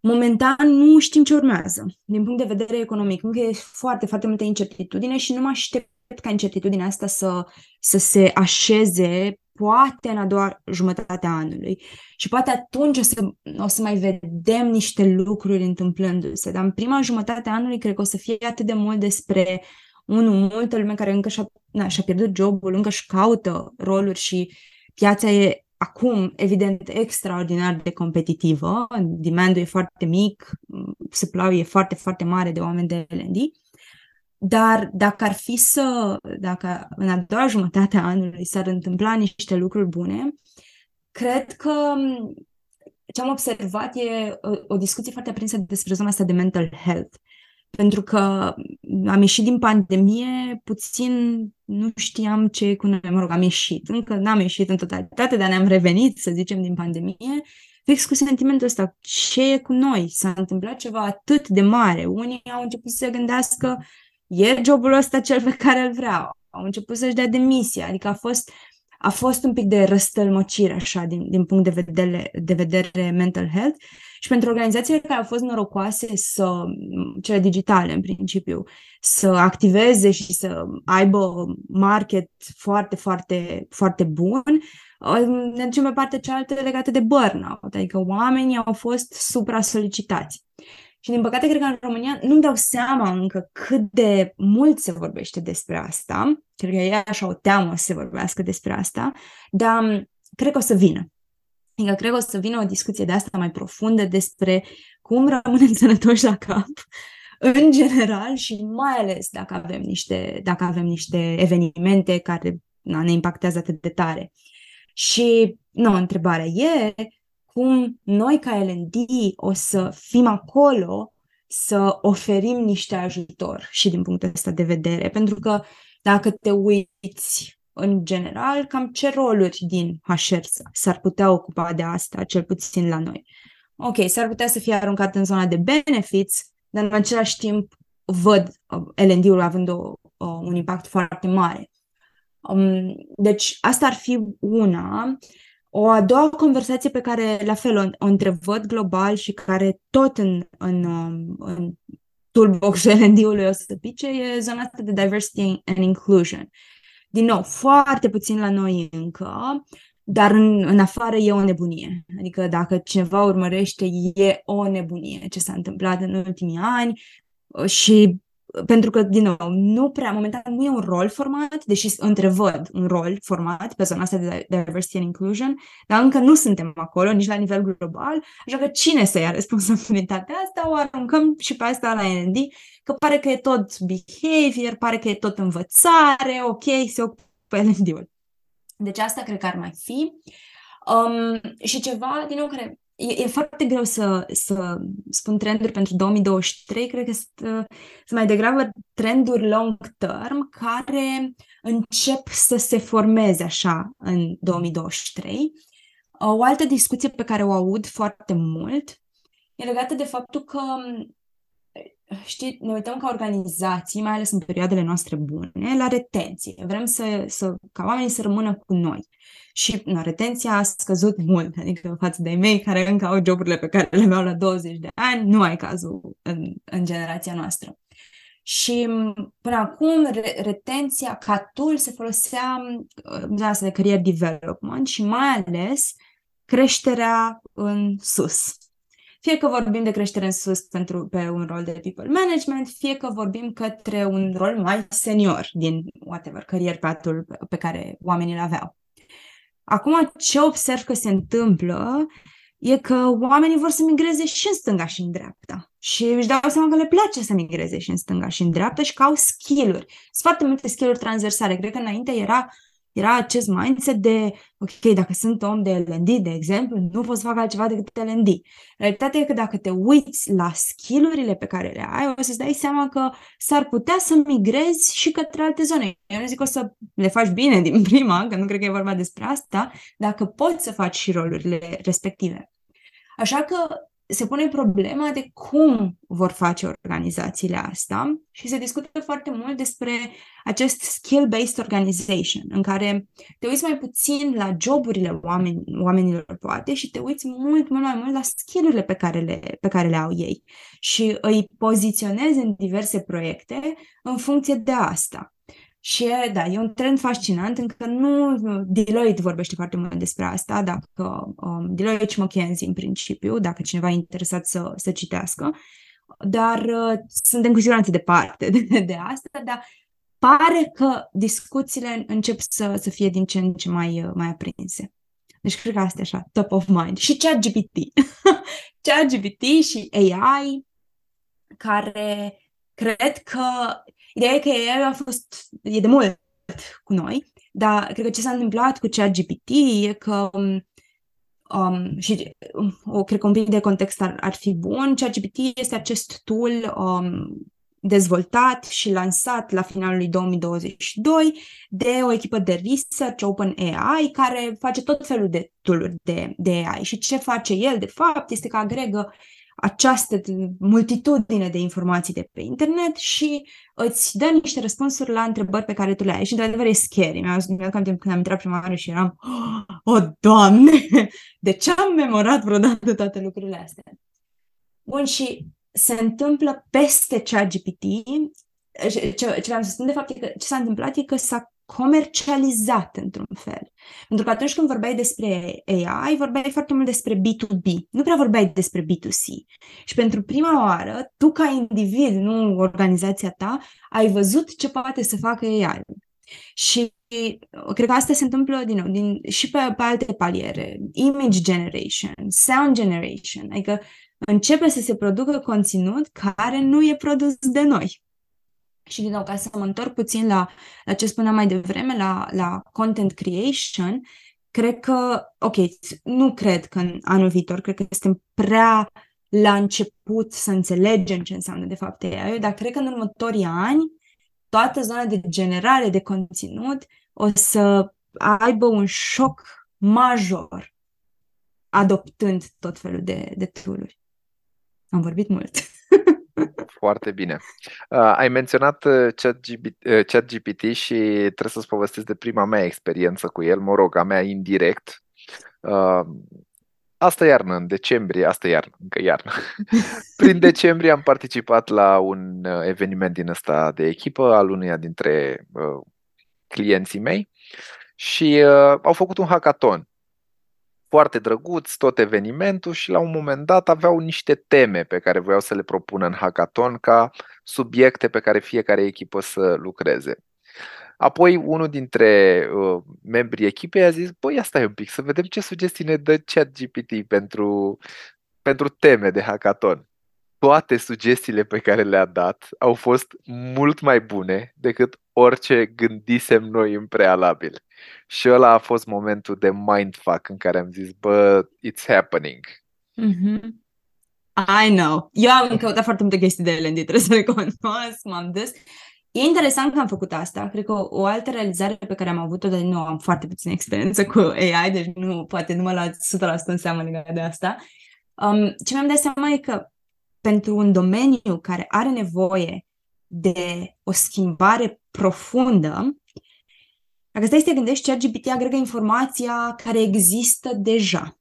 momentan nu știm ce urmează. Din punct de vedere economic, încă e foarte, foarte multă incertitudine și nu mă aștept ca incertitudinea asta să, să se așeze poate în a doua jumătate a anului. Și poate atunci o să, o să mai vedem niște lucruri întâmplându-se. Dar în prima jumătate a anului cred că o să fie atât de mult despre unul, multă lume care încă și-a, na, și-a pierdut jobul, încă și caută roluri și piața e acum, evident, extraordinar de competitivă, demandul e foarte mic, supply e foarte, foarte mare de oameni de L&D, dar dacă ar fi să, dacă în a doua jumătate a anului s-ar întâmpla niște lucruri bune, cred că ce am observat e o, o discuție foarte aprinsă despre zona asta de mental health. Pentru că am ieșit din pandemie, puțin nu știam ce e cu noi. Mă rog, am ieșit. Încă n-am ieșit în totalitate, dar ne-am revenit, să zicem, din pandemie. Fix cu sentimentul ăsta. Ce e cu noi? S-a întâmplat ceva atât de mare. Unii au început să se gândească e jobul ăsta cel pe care îl vreau. Au început să-și dea demisia. Adică a fost a fost un pic de răstălmăcire, așa, din, din punct de vedere, de vedere mental health. Și pentru organizațiile care au fost norocoase să, cele digitale în principiu, să activeze și să aibă market foarte, foarte, foarte bun, ne ducem pe partea cealaltă legată de burnout, adică oamenii au fost supra-solicitați. Și din păcate, cred că în România nu-mi dau seama încă cât de mult se vorbește despre asta. Cred că e așa o teamă să se vorbească despre asta, dar cred că o să vină. Adică cred că o să vină o discuție de asta mai profundă despre cum rămânem sănătoși la cap în general și mai ales dacă avem niște, dacă avem niște evenimente care na, ne impactează atât de tare. Și nu, întrebarea e cum noi ca L&D o să fim acolo să oferim niște ajutor și din punctul ăsta de vedere. Pentru că dacă te uiți în general, cam ce roluri din HR s-ar putea ocupa de asta, cel puțin la noi. Ok, s-ar putea să fie aruncat în zona de benefits, dar în același timp văd uh, L&D-ul având o, o, un impact foarte mare. Um, deci asta ar fi una. O a doua conversație pe care la fel o, o întrevăd global și care tot în, în, um, în toolbox-ul L&D-ului o să pice e zona asta de diversity and inclusion. Din nou, foarte puțin la noi încă, dar în, în afară e o nebunie. Adică dacă cineva urmărește, e o nebunie ce s-a întâmplat în ultimii ani și pentru că, din nou, nu prea, momentan nu e un rol format, deși întrevăd un rol format pe zona asta de diversity and inclusion, dar încă nu suntem acolo, nici la nivel global, așa că cine să ia responsabilitatea asta, o aruncăm și pe asta la ND, că pare că e tot behavior, pare că e tot învățare, ok, se ocupă ND-ul. Deci asta cred că ar mai fi. Um, și ceva, din nou, care e, e foarte greu să, să spun trenduri pentru 2023, cred că sunt, uh, sunt mai degrabă trenduri long term care încep să se formeze așa în 2023. O altă discuție pe care o aud foarte mult e legată de faptul că știi, ne uităm ca organizații, mai ales în perioadele noastre bune, la retenție. Vrem să, să, ca oamenii să rămână cu noi. Și na, retenția a scăzut mult, adică față de mei care încă au joburile pe care le aveau la 20 de ani, nu ai cazul în, în generația noastră. Și până acum re- retenția ca tool se folosea uh, de asta de career development și mai ales creșterea în sus. Fie că vorbim de creștere în sus pentru, pe un rol de people management, fie că vorbim către un rol mai senior din whatever, career path-ul pe care oamenii îl aveau. Acum, ce observ că se întâmplă e că oamenii vor să migreze și în stânga și în dreapta. Și își dau seama că le place să migreze și în stânga și în dreapta și că au skill-uri. Sunt foarte multe skill-uri transversale. Cred că înainte era era acest mindset de, ok, dacă sunt om de L&D, de exemplu, nu pot să fac altceva decât L&D. Realitatea e că dacă te uiți la skillurile pe care le ai, o să-ți dai seama că s-ar putea să migrezi și către alte zone. Eu nu zic o să le faci bine din prima, că nu cred că e vorba despre asta, dacă poți să faci și rolurile respective. Așa că se pune problema de cum vor face organizațiile asta și se discută foarte mult despre acest skill-based organization, în care te uiți mai puțin la joburile oameni, oamenilor, poate, și te uiți mult, mult mai mult la skillurile pe care le, pe care le au ei și îi poziționezi în diverse proiecte în funcție de asta. Și da, e un trend fascinant, încă nu, Deloitte vorbește foarte mult despre asta, dacă um, Deloitte și McKinsey în principiu, dacă cineva e interesat să, să citească, dar uh, suntem cu siguranță departe de, de asta, dar pare că discuțiile încep să, să fie din ce în ce mai, uh, mai aprinse. Deci cred că asta e așa, top of mind. Și ChatGPT. ChatGPT și AI, care cred că... Ideea e că AI a fost... e de mult cu noi, dar cred că ce s-a întâmplat cu ChatGPT e că um, și o, cred că un pic de context ar, ar fi bun. ChatGPT este acest tool um, dezvoltat și lansat la finalul lui 2022 de o echipă de research OpenAI care face tot felul de tool de, de AI. Și ce face el, de fapt, este că agregă această multitudine de informații de pe internet și îți dă niște răspunsuri la întrebări pe care tu le ai. Și, într-adevăr, e scary. Mi-am mi timp când am intrat prima oară și eram, oh, Doamne, de ce am memorat vreodată toate lucrurile astea? Bun, și se întâmplă peste ChatGPT, ce, ce vreau să spun de fapt e că ce s-a întâmplat e că s-a comercializat într-un fel. Pentru că atunci când vorbeai despre AI, vorbeai foarte mult despre B2B, nu prea vorbeai despre B2C. Și pentru prima oară, tu ca individ, nu organizația ta, ai văzut ce poate să facă AI. Și cred că asta se întâmplă din nou din, și pe, pe alte paliere. Image generation, sound generation, adică începe să se producă conținut care nu e produs de noi. Și din nou, ca să mă întorc puțin la, la ce spuneam mai devreme, la, la content creation, cred că, ok, nu cred că în anul viitor, cred că suntem prea la început să înțelegem ce înseamnă de fapt AI, dar cred că în următorii ani toată zona de generare de conținut o să aibă un șoc major adoptând tot felul de, de tool-uri. Am vorbit mult. Foarte bine. Uh, ai menționat uh, ChatGPT, uh, ChatGPT și trebuie să-ți povestesc de prima mea experiență cu el, mă rog, a mea indirect. Uh, asta iarnă, în decembrie, asta iarnă, încă iarnă. Prin decembrie am participat la un uh, eveniment din ăsta de echipă al unuia dintre uh, clienții mei și uh, au făcut un hackathon foarte drăguț tot evenimentul și la un moment dat aveau niște teme pe care voiau să le propună în hackathon ca subiecte pe care fiecare echipă să lucreze. Apoi unul dintre uh, membrii echipei a zis, băi, asta e un pic, să vedem ce sugestii ne dă ChatGPT pentru, pentru teme de hackathon. Toate sugestiile pe care le-a dat au fost mult mai bune decât orice gândisem noi în prealabil. Și ăla a fost momentul de mindfuck în care am zis, bă, it's happening. Mm-hmm. I know. Eu am căutat foarte multe chestii de L&D, trebuie să recunosc, m-am dus. E interesant că am făcut asta. Cred că o, o altă realizare pe care am avut-o, dar nu am foarte puțină experiență cu AI, deci nu, poate nu mă la 100% în seamă legat de asta. Um, ce mi-am dat seama e că pentru un domeniu care are nevoie de o schimbare profundă, dacă stai să te gândești, ChatGPT agregă informația care există deja.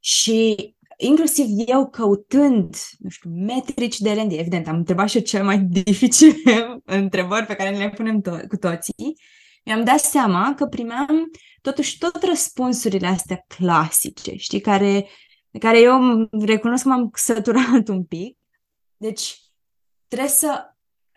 Și inclusiv eu căutând, nu știu, metrici de rând, evident, am întrebat și cele mai dificile întrebări pe care le punem to- cu toții, mi-am dat seama că primeam totuși tot răspunsurile astea clasice, știi, care, care eu recunosc că m-am săturat un pic. Deci, trebuie să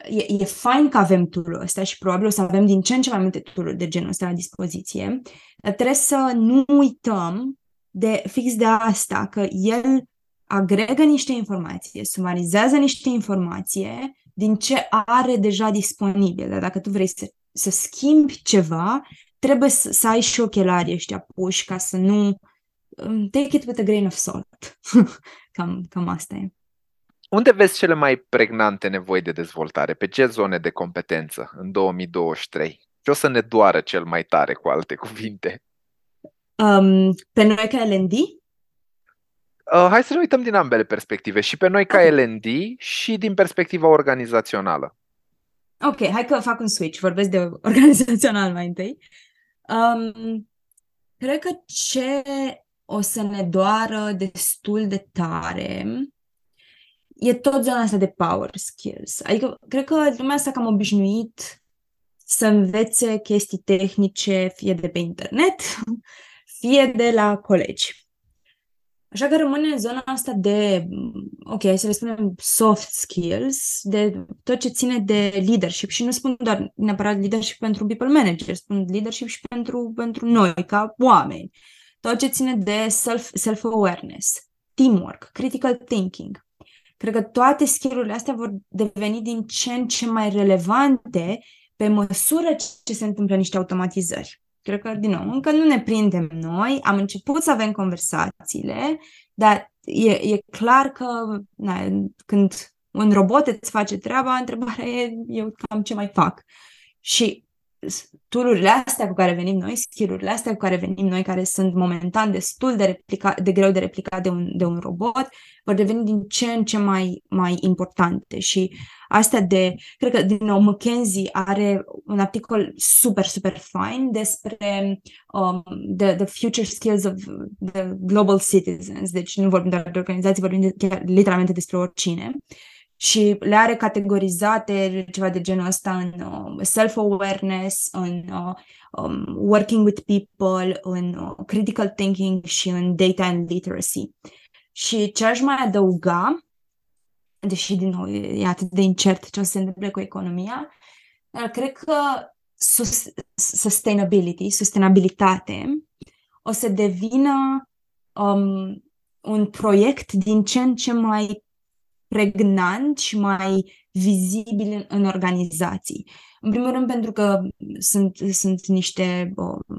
e, e fain că avem tool ăsta și probabil o să avem din ce în ce mai multe tool de genul ăsta la dispoziție, dar trebuie să nu uităm de fix de asta, că el agregă niște informații, sumarizează niște informații din ce are deja disponibil. Dar dacă tu vrei să, să schimbi ceva, trebuie să, să ai și ochelarii ăștia puși ca să nu... Um, take it with a grain of salt. cam, cam asta e. Unde vezi cele mai pregnante nevoi de dezvoltare? Pe ce zone de competență în 2023? Ce o să ne doară cel mai tare, cu alte cuvinte? Um, pe noi ca L&D? Uh, hai să ne uităm din ambele perspective, și pe noi ca okay. L&D și din perspectiva organizațională. Ok, hai că fac un switch, vorbesc de organizațional mai întâi. Um, cred că ce o să ne doară destul de tare e tot zona asta de power skills. Adică, cred că lumea asta cam obișnuit să învețe chestii tehnice, fie de pe internet, fie de la colegi. Așa că rămâne zona asta de, ok, să le spunem soft skills, de tot ce ține de leadership. Și nu spun doar neapărat leadership pentru people manager, spun leadership și pentru, pentru noi, ca oameni. tot ce ține de self, self-awareness, teamwork, critical thinking. Cred că toate skill-urile astea vor deveni din ce în ce mai relevante pe măsură ce se întâmplă niște automatizări. Cred că, din nou, încă nu ne prindem noi, am început să avem conversațiile, dar e, e clar că na, când un robot îți face treaba, întrebarea e eu cam ce mai fac. Și tulurile astea cu care venim noi, skill-urile astea cu care venim noi, care sunt momentan destul de, replica, de greu de replicat de un, de un robot, vor deveni din ce în ce mai, mai importante. Și astea de, cred că, din nou, McKenzie are un articol super, super fain despre um, the, the future skills of the global citizens. Deci nu vorbim doar de organizații, vorbim de, chiar, literalmente despre oricine. Uh, și le are categorizate ceva de genul ăsta în uh, self-awareness, în uh, um, working with people, în uh, critical thinking și în data and literacy. Și ce aș mai adăuga, deși din nou e atât de incert ce o să se întâmple cu economia, dar cred că sus- sustainability, sustenabilitate, o să devină um, un proiect din ce în ce mai pregnant și mai vizibil în, în organizații. În primul rând pentru că sunt, sunt niște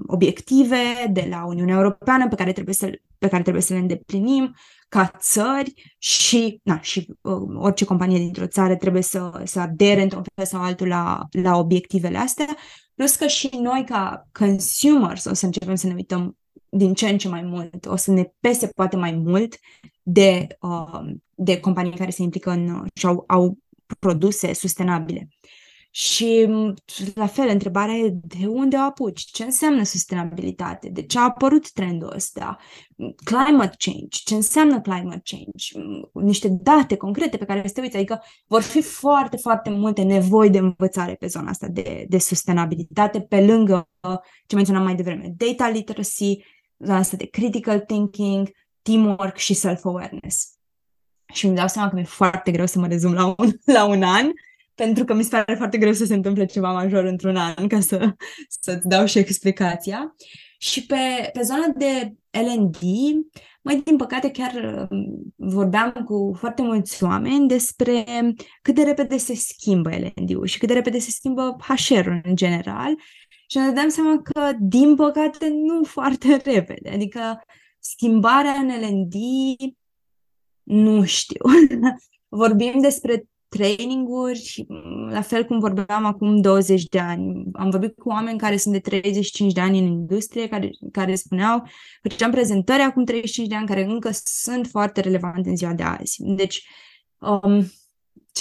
obiective de la Uniunea Europeană pe care trebuie să, pe care trebuie să le îndeplinim ca țări și, na, și uh, orice companie dintr-o țară trebuie să, să adere într-un fel sau altul la, la obiectivele astea, plus că și noi ca consumers o să începem să ne uităm din ce în ce mai mult, o să ne pese poate mai mult de, uh, de companii care se implică în uh, și au, au produse sustenabile. Și la fel, întrebarea e de unde o apuci? Ce înseamnă sustenabilitate? De ce a apărut trendul ăsta? Climate change. Ce înseamnă climate change? Niște date concrete pe care să te uiți. Adică vor fi foarte, foarte multe nevoi de învățare pe zona asta de, de sustenabilitate, pe lângă ce menționam mai devreme. Data literacy, zona asta de critical thinking, teamwork și self-awareness. Și îmi dau seama că mi-e foarte greu să mă rezum la un, la un an, pentru că mi se pare foarte greu să se întâmple ceva major într-un an, ca să, să-ți dau și explicația. Și pe, pe zona de L&D, mai din păcate chiar um, vorbeam cu foarte mulți oameni despre cât de repede se schimbă L&D-ul și cât de repede se schimbă HR-ul în general și ne dăm seama că, din păcate, nu foarte repede. Adică schimbarea în L&D, nu știu. Vorbim despre traininguri, la fel cum vorbeam acum 20 de ani. Am vorbit cu oameni care sunt de 35 de ani în industrie, care, care spuneau, făceam prezentări acum 35 de ani, care încă sunt foarte relevante în ziua de azi. Deci, um,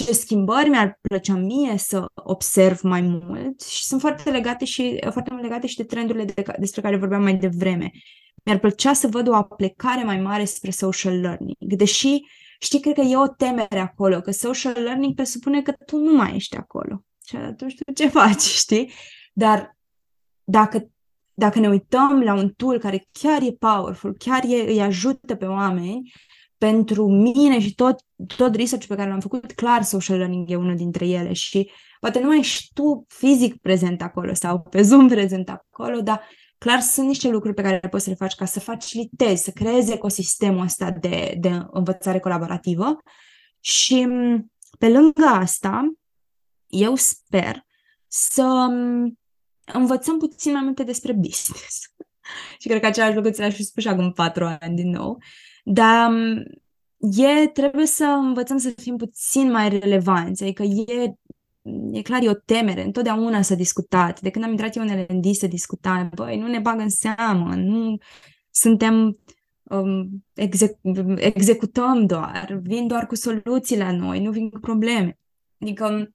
ce schimbări mi-ar plăcea mie să observ mai mult și sunt foarte legate și foarte mult legate și de trendurile de, despre care vorbeam mai devreme. Mi-ar plăcea să văd o aplicare mai mare spre social learning, deși știi, cred că e o temere acolo, că social learning presupune că tu nu mai ești acolo. Și atunci tu ce faci, știi? Dar dacă, dacă ne uităm la un tool care chiar e powerful, chiar e, îi ajută pe oameni, pentru mine și tot, tot research pe care l-am făcut, clar social learning e unul dintre ele și poate nu mai ești tu fizic prezent acolo sau pe Zoom prezent acolo, dar clar sunt niște lucruri pe care poți să le faci ca să facilitezi, să creezi ecosistemul ăsta de, de învățare colaborativă și pe lângă asta, eu sper să învățăm puțin mai multe despre business. și cred că același lucru ți l-aș fi spus și acum patru ani din nou. Dar e, trebuie să învățăm să fim puțin mai relevanți, adică e e clar, e o temere, întotdeauna s-a discutat. De când am intrat eu în LND să discutam, băi, nu ne bagă în seamă, nu suntem, um, exec- executăm doar, vin doar cu soluții la noi, nu vin cu probleme. Adică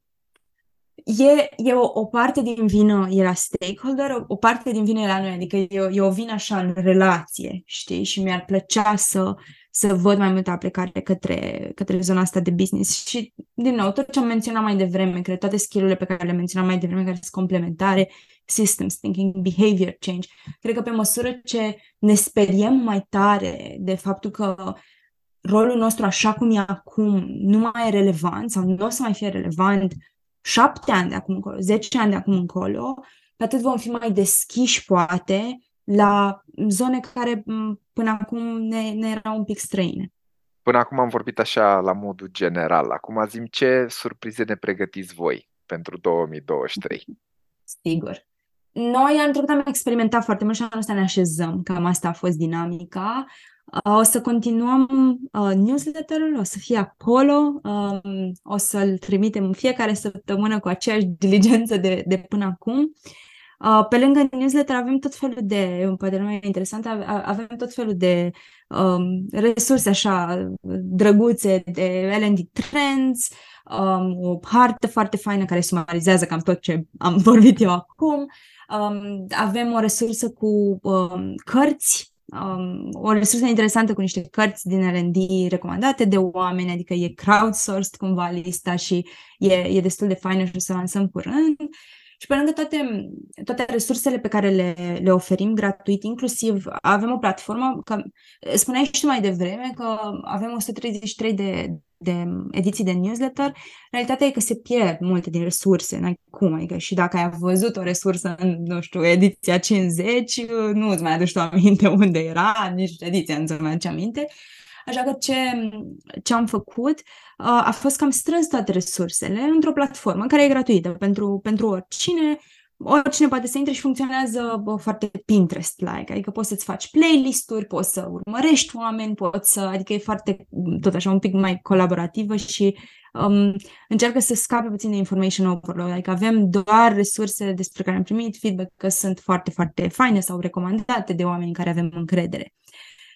e, e o, o parte din vină e la stakeholder, o, o parte din vină e la noi, adică e, e o vină așa în relație, știi? Și mi-ar plăcea să să văd mai multă aplicare către, către zona asta de business. Și, din nou, tot ce am menționat mai devreme, cred toate skill-urile pe care le menționam mai devreme, care sunt complementare, systems thinking, behavior change, cred că pe măsură ce ne speriem mai tare de faptul că rolul nostru așa cum e acum nu mai e relevant sau nu o să mai fie relevant șapte ani de acum încolo, zece ani de acum încolo, pe atât vom fi mai deschiși, poate, la zone care până acum ne, ne erau un pic străine. Până acum am vorbit așa la modul general. Acum zim ce surprize ne pregătiți voi pentru 2023. Sigur. Noi anul trecut am experimentat foarte mult și anul ăsta ne așezăm. Cam asta a fost dinamica. O să continuăm uh, newsletterul, o să fie acolo, um, o să-l trimitem în fiecare săptămână cu aceeași diligență de, de până acum. Uh, pe lângă newsletter avem tot felul de, poate mai interesant, avem tot felul de um, resurse așa drăguțe de L&D Trends, um, o hartă foarte faină care sumarizează cam tot ce am vorbit eu acum. Um, avem o resursă cu um, cărți um, o resursă interesantă cu niște cărți din R&D recomandate de oameni, adică e crowdsourced cumva lista și e, e destul de faină și o să lansăm curând. Și pe lângă toate, toate resursele pe care le, le oferim gratuit, inclusiv avem o platformă, că spuneai și tu mai devreme că avem 133 de, de ediții de newsletter, realitatea e că se pierd multe din resurse, n-ai cum, adică și dacă ai văzut o resursă în, nu știu, ediția 50, nu îți mai aduci tu aminte unde era, nici ediția nu-ți mai aduce aminte, Așa că ce, ce am făcut uh, a fost că am strâns toate resursele într-o platformă care e gratuită pentru, pentru oricine, oricine poate să intre și funcționează bă, foarte Pinterest-like, adică poți să-ți faci playlist-uri, poți să urmărești oameni, poți să, adică e foarte, tot așa, un pic mai colaborativă și um, încearcă să scape puțin de information overload, adică avem doar resurse despre care am primit feedback că sunt foarte, foarte faine sau recomandate de oameni în care avem încredere.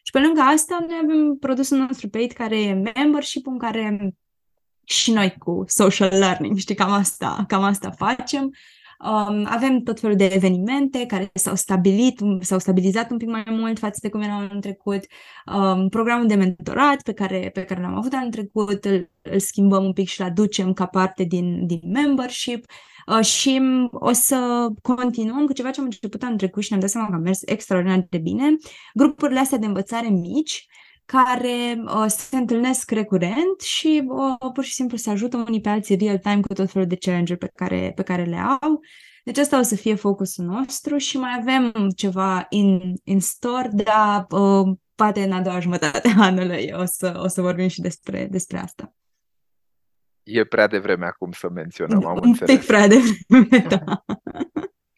Și pe lângă asta, noi avem produsul nostru paid care e membership în care și noi cu social learning, știi, cam asta, cam asta facem. Um, avem tot felul de evenimente care s-au stabilit, s-au stabilizat un pic mai mult față de cum erau anul trecut. Um, programul de mentorat pe care, pe care l-am avut anul trecut îl, îl schimbăm un pic și îl aducem ca parte din, din membership. Uh, și o să continuăm cu ceva ce am început anul trecut și ne-am dat seama că a mers extraordinar de bine. Grupurile astea de învățare mici, care uh, se întâlnesc recurent și uh, pur și simplu se ajută unii pe alții real-time cu tot felul de challenge pe care, pe care le au. Deci asta o să fie focusul nostru și mai avem ceva in, in store, dar uh, poate în a doua jumătate a anului o să, o să vorbim și despre, despre asta. E prea devreme acum să menționăm, am Un înțeles. pic prea devreme, da.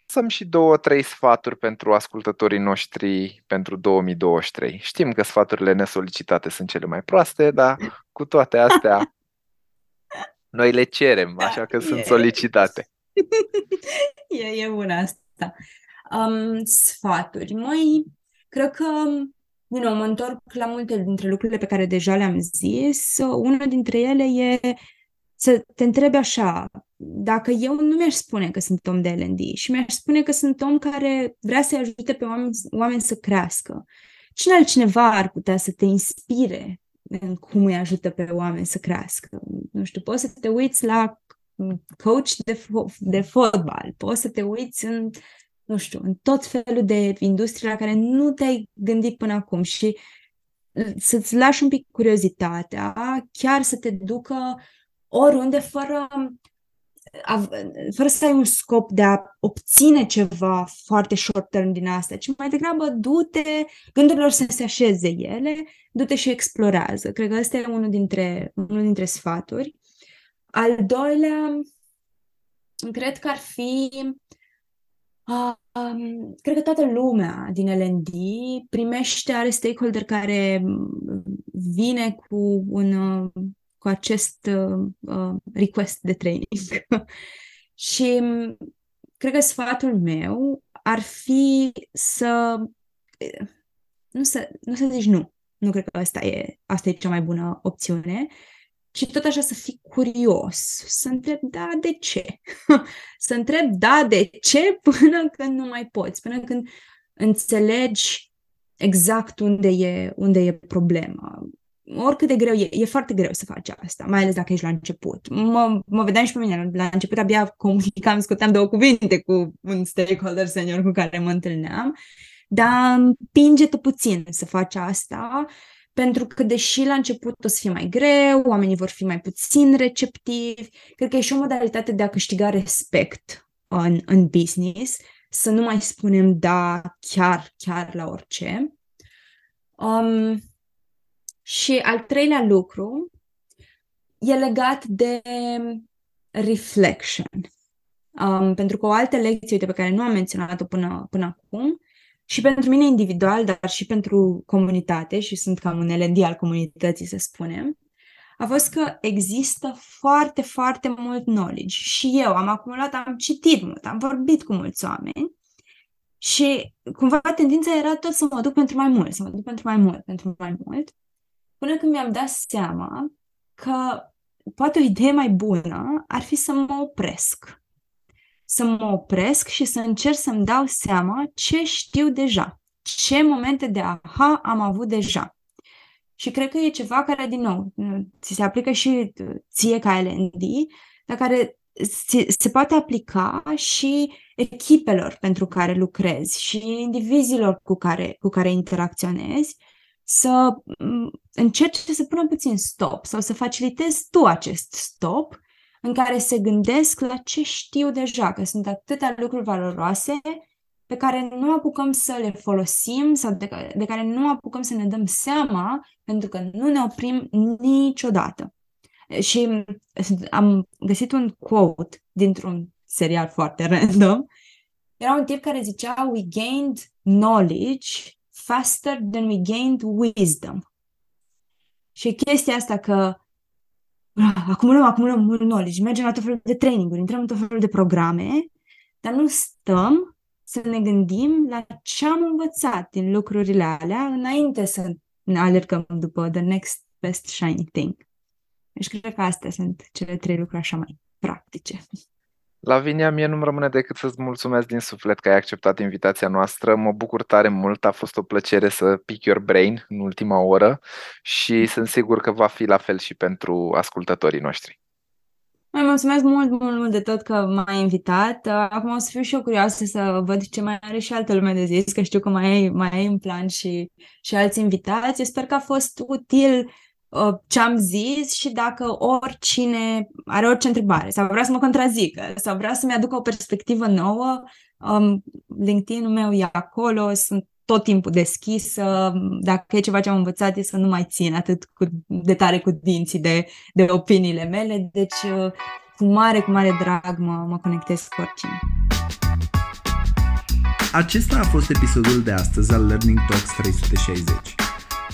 Să-mi și două, trei sfaturi pentru ascultătorii noștri pentru 2023. Știm că sfaturile nesolicitate sunt cele mai proaste, dar cu toate astea noi le cerem, așa că sunt solicitate. E, e bună asta. Um, sfaturi. Mai cred că din nou, mă întorc la multe dintre lucrurile pe care deja le-am zis. Una dintre ele e să te întrebi așa, dacă eu nu mi-aș spune că sunt om de L&D și mi-aș spune că sunt om care vrea să-i ajute pe oameni, oameni să crească, cine altcineva ar putea să te inspire în cum îi ajută pe oameni să crească? Nu știu, poți să te uiți la coach de, fo- de fotbal, poți să te uiți în, nu știu, în tot felul de industrie la care nu te-ai gândit până acum și să-ți lași un pic curiozitatea, chiar să te ducă oriunde fără, fără să ai un scop de a obține ceva foarte short term din asta, ci mai degrabă du-te, gândurilor să se așeze ele, du-te și explorează. Cred că ăsta e unul dintre, unul dintre sfaturi. Al doilea, cred că ar fi Uh, um, cred că toată lumea din L&D primește, are stakeholder care vine cu un cu acest uh, uh, request de training. și mm, cred că sfatul meu ar fi să nu să, nu să zici nu. Nu cred că asta e, asta e cea mai bună opțiune, ci tot așa să fii curios, să întreb da, de ce? să întreb da, de ce până când nu mai poți, până când înțelegi exact unde e, unde e problema oricât de greu e, e foarte greu să faci asta, mai ales dacă ești la început. Mă, mă vedeam și pe mine, la început abia comunicam, scoteam două cuvinte cu un stakeholder senior cu care mă întâlneam, dar împinge-te puțin să faci asta, pentru că deși la început o să fie mai greu, oamenii vor fi mai puțin receptivi, cred că e și o modalitate de a câștiga respect în, în business, să nu mai spunem da chiar, chiar la orice. Um, și al treilea lucru e legat de reflection. Um, pentru că o altă lecție uite, pe care nu am menționat-o până, până acum și pentru mine individual, dar și pentru comunitate, și sunt cam un LND al comunității, să spunem, a fost că există foarte, foarte mult knowledge. Și eu am acumulat, am citit mult, am vorbit cu mulți oameni și cumva tendința era tot să mă duc pentru mai mult, să mă duc pentru mai mult, pentru mai mult, până când mi-am dat seama că poate o idee mai bună ar fi să mă opresc să mă opresc și să încerc să-mi dau seama ce știu deja, ce momente de aha am avut deja. Și cred că e ceva care, din nou, ți se aplică și ție ca LND, dar care se poate aplica și echipelor pentru care lucrezi și indivizilor cu care, cu care interacționezi, să încerci să pună puțin stop sau să facilitezi tu acest stop în care se gândesc la ce știu deja, că sunt atâtea lucruri valoroase pe care nu apucăm să le folosim sau de, care, de care nu apucăm să ne dăm seama pentru că nu ne oprim niciodată. Și am găsit un quote dintr-un serial foarte random. Era un tip care zicea We gained knowledge faster than we gained wisdom. Și chestia asta că Ah, acumulăm, acumulăm mult knowledge, mergem la tot felul de traininguri, intrăm în tot felul de programe, dar nu stăm să ne gândim la ce am învățat din lucrurile alea înainte să ne alergăm după the next best shiny thing. Deci cred că astea sunt cele trei lucruri așa mai practice. Lavinia, mie nu-mi rămâne decât să-ți mulțumesc din suflet că ai acceptat invitația noastră. Mă bucur tare mult, a fost o plăcere să pick your brain în ultima oră și sunt sigur că va fi la fel și pentru ascultătorii noștri. Mai mulțumesc mult, mult, mult de tot că m-ai invitat. Acum o să fiu și eu curioasă să văd ce mai are și altă lume de zis, că știu că mai ai, mai ai în plan și, și alți invitați. sper că a fost util Uh, ce am zis și dacă oricine are orice întrebare sau vrea să mă contrazică sau vrea să-mi aducă o perspectivă nouă, um, LinkedIn-ul meu e acolo, sunt tot timpul deschis. Dacă e ceva ce am învățat e să nu mai țin atât cu, de tare cu dinții de, de opiniile mele, deci uh, cu mare, cu mare drag mă, mă conectez cu oricine. Acesta a fost episodul de astăzi al Learning Talks 360.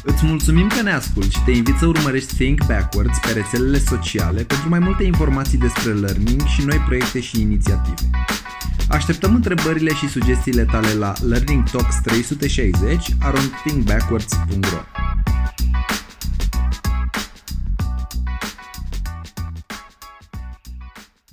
Îți mulțumim că ne asculti și te invit să urmărești Think Backwards pe rețelele sociale pentru mai multe informații despre learning și noi proiecte și inițiative. Așteptăm întrebările și sugestiile tale la Learning Talks 360 around thinkbackwards.ro